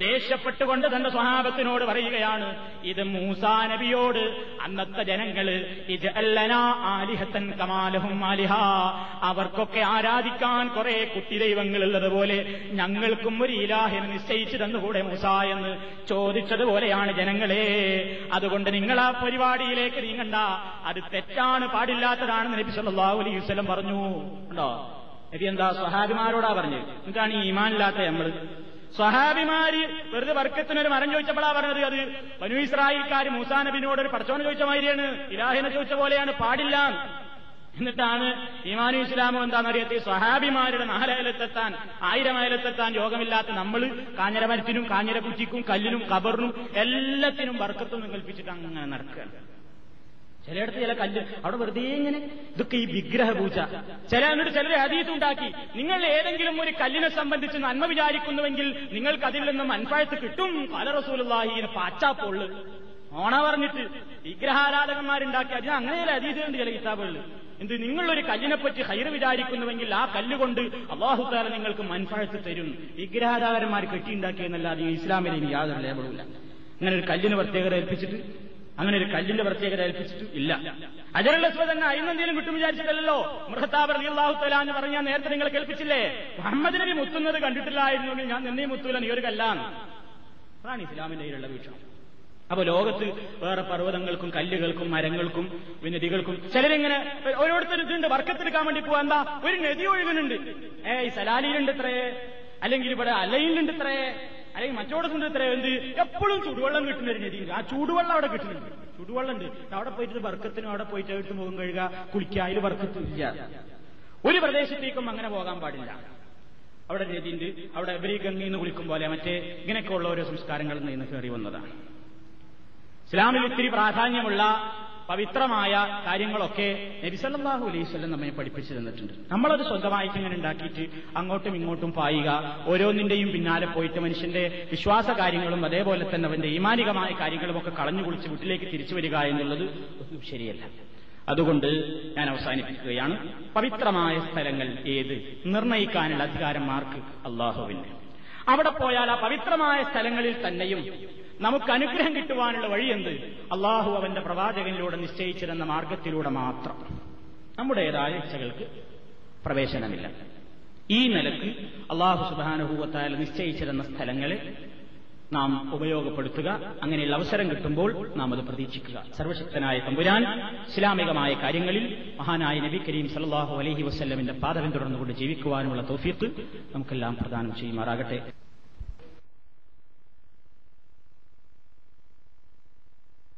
ദേഷ്യപ്പെട്ടുകൊണ്ട് തന്റെ സ്വഹാബത്തിനോട് പറയുകയാണ് ഇത് മൂസാ നബിയോട്. അന്നത്തെ ജനങ്ങൾ ആലിഹത്തൻ കമാലഹും ആലിഹ. അവർക്കൊക്കെ ആരാധിക്കാൻ കുറെ കുട്ടി ദൈവങ്ങളുള്ളതുപോലെ ഞങ്ങൾക്കും ഒരു ഇലാഹിനെ നിശ്ചയിച്ചു തന്നുകൂടെ മൂസ എന്ന് ചോദിച്ചതുപോലെയാണ് ജനങ്ങളെ. അതുകൊണ്ട് നിങ്ങൾ ആ പരിപാടിയിലേക്ക് നീങ്ങണ്ട. അത് തെറ്റാണ് പാടില്ലാത്തതാണെന്ന് നബി സല്ലല്ലാഹു അലൈഹി വസല്ലം പറഞ്ഞു. ഉണ്ടോ? നബി എന്താ സ്വഹാബിമാരോടാ പറഞ്ഞു? എന്താണ് ഈ ഇമാനില്ലാത്ത നമ്മൾ? സ്വഹാബിമാര് വെറുതെ വർക്കത്തിനൊരു മരം ചോദിച്ചപ്പോഴാ പറഞ്ഞത് അത് ബനു ഇസ്രായേൽക്കാർ മൂസാ നബിനോട് ഒരു പടച്ചോനെ ചോദിച്ച മാതിരിയാണ് ഇലാഹിനെ ചോദിച്ച പോലെയാണ് പാടില്ല. എന്നിട്ടാണ് ഇമാനു ഇസ്ലാമോ എന്താണെന്നറിയത്തി സ്വഹാബിമാരുടെ നാലയലത്തെത്താൻ ആയിരം അയലത്തെത്താൻ യോഗമില്ലാത്ത നമ്മൾ കാഞ്ഞര മരത്തിനും കാഞ്ഞര കുറ്റിക്കും കല്ലിനും കബറിനും എല്ലാത്തിനും വർക്കത്തും കൽപ്പിച്ചിട്ട് അങ്ങനെ നടക്കുകയാണ്. ചിലയിടത്ത് ചില കല്ല് അവിടെ വെറുതെ ഇങ്ങനെ ഇതൊക്കെ ഈ വിഗ്രഹ പൂജ ചില എന്നിട്ട് ചിലർ ഹദീസ് ഉണ്ടാക്കി. നിങ്ങൾ ഏതെങ്കിലും ഒരു കല്ലിനെ സംബന്ധിച്ച് നന്മ വിചാരിക്കുന്നുവെങ്കിൽ നിങ്ങൾക്ക് അതിൽ നിന്ന് അൻഫായത്ത് കിട്ടും. പല റസൂലുള്ളാഹി പാച്ചാപ്പുള്ളു ഓണ പറഞ്ഞിട്ട് വിഗ്രഹാരാധകന്മാരുണ്ടാക്കി അതിന് അങ്ങനെ ചില ഹദീസുണ്ട് ചില കിതാബുകളിൽ. എന്ത് നിങ്ങളൊരു കല്ലിനെ പറ്റി ഹൈറ് വിചാരിക്കുന്നുവെങ്കിൽ ആ കല്ലുകൊണ്ട് അള്ളാഹുത്താല നിങ്ങൾക്ക് മൻഫഴത്ത് തരും. വിഗ്രഹാരാധകന്മാർ കെട്ടിയുണ്ടാക്കിയെന്നല്ലാതെ ഇസ്ലാമിൽ ഇനി യാതൊരു ലേബലുമില്ല അങ്ങനെ ഒരു കല്ലിന് പ്രത്യേകത ഏൽപ്പിച്ചിട്ട് അങ്ങനെ ഒരു കല്ലിന്റെ പ്രത്യേകത ഏൽപ്പിച്ചിട്ട് ഇല്ല. അജറുലസ്വ തന്നെ അയിന്നെന്തെങ്കിലും കിട്ടും വിചാരിച്ചിട്ടല്ലോ മൃഹത്താബ് അള്ളാഹു തലാ എന്ന് പറഞ്ഞാൽ നേരത്തെ നിങ്ങൾ കേൾപ്പിച്ചില്ലേ? മുഹമ്മദ് നബി മുത്തുന്നത് കണ്ടിട്ടില്ലായിരുന്നെങ്കിൽ ഞാൻ നിന്നേ മുത്തൂല നീ ഒരു കല്ലാണ്. അതാണ് ഇസ്ലാമിന്റെ കയ്യിലുള്ള വീക്ഷണം. അപ്പൊ ലോകത്ത് വേറെ പർവതങ്ങൾക്കും കല്ലുകൾക്കും മരങ്ങൾക്കും പിന്നെ നദികൾക്കും ചിലരിങ്ങനെ ഓരോരുത്തരും ഇതുണ്ട് വർക്കത്തെടുക്കാൻ വേണ്ടി പോവാ. എന്താ? ഒരു നദി ഒഴുകുന്നുണ്ട്. ഏയ് സലാലിയിലുണ്ട് ഇത്രേ. അല്ലെങ്കിൽ ഇവിടെ അലയിലുണ്ട് ഇത്രേ. അല്ലെങ്കിൽ മറ്റോടത്തുണ്ട് ഇത്രേ എന്ത്? എപ്പോഴും ചൂടുവെള്ളം കിട്ടുന്ന ഒരു നദിയുണ്ട് ആ ചൂടുവെള്ളം അവിടെ കിട്ടുന്നുണ്ട്. ചൂടുവെള്ളം ഉണ്ട്. അവിടെ പോയിട്ട് വർക്കത്തിനും അവിടെ പോയിട്ട് എടുത്ത് മുഖം കഴുകുക കുളിക്കുക അതിൽ വർക്കത്തും ഇല്ല ഒരു പ്രദേശത്തേക്കും അങ്ങനെ പോകാൻ പാടില്ല. അവിടെ നദിയുണ്ട്. അവിടെ ഇവരീ ഗംഗയിൽ നിന്ന് കുളിക്കും പോലെ മറ്റേ ഇങ്ങനെയൊക്കെ ഉള്ള ഓരോ സംസ്കാരങ്ങളിൽ നിന്ന് കയറി വന്നതാണ്. ഇസ്ലാമിൽ ഇത്തിരി പ്രാധാന്യമുള്ള പവിത്രമായ കാര്യങ്ങളൊക്കെ നബിസല്ലാഹു അലൈവല്ലം നമ്മെ പഠിപ്പിച്ചു തന്നിട്ടുണ്ട്. നമ്മളത് സ്വന്തമായിട്ട് ഇങ്ങനെ ഉണ്ടാക്കിയിട്ട് അങ്ങോട്ടും ഇങ്ങോട്ടും പായുക ഓരോന്നിന്റെയും പിന്നാലെ പോയിട്ട് മനുഷ്യന്റെ വിശ്വാസ കാര്യങ്ങളും അതേപോലെ തന്നെ അവന്റെ ഈമാനികമായ കാര്യങ്ങളും ഒക്കെ കളഞ്ഞു കുളിച്ച് വീട്ടിലേക്ക് തിരിച്ചു വരിക എന്നുള്ളത് ഒന്നും ശരിയല്ല. അതുകൊണ്ട് ഞാൻ അവസാനിപ്പിക്കുകയാണ്. പവിത്രമായ സ്ഥലങ്ങൾ ഏത്? നിർണയിക്കാനുള്ള അധികാരം മാർക്ക് അള്ളാഹുവിന്. അവിടെ പോയാൽ ആ പവിത്രമായ സ്ഥലങ്ങളിൽ തന്നെയും നമുക്ക് അനുഗ്രഹം കിട്ടുവാനുള്ള വഴി എന്ത് അള്ളാഹു അവന്റെ പ്രവാചകനിലൂടെ നിശ്ചയിച്ചിരുന്ന മാർഗത്തിലൂടെ മാത്രം. നമ്മുടേതായ ഇച്ഛകൾക്ക് പ്രവേശനമില്ല. ഈ നിലയ്ക്ക് അള്ളാഹു സുബാനുഭൂവത്താൽ നിശ്ചയിച്ചിരുന്ന സ്ഥലങ്ങളെ നാം ഉപയോഗപ്പെടുത്തുക അങ്ങനെയുള്ള അവസരം കിട്ടുമ്പോൾ നാം അത് പ്രതീക്ഷിക്കുക. സർവശക്തനായ തമ്പുരാൻ ഇസ്ലാമികമായ കാര്യങ്ങളിൽ മഹാനായ നബി കരീം സല്ലാഹു അലഹി വസ്ല്ലമിന്റെ പാദം തുടർന്നുകൊണ്ട് ജീവിക്കുവാനുള്ള തോഫീത്ത് നമുക്കെല്ലാം പ്രദാനം ചെയ്യുമാറാകട്ടെ.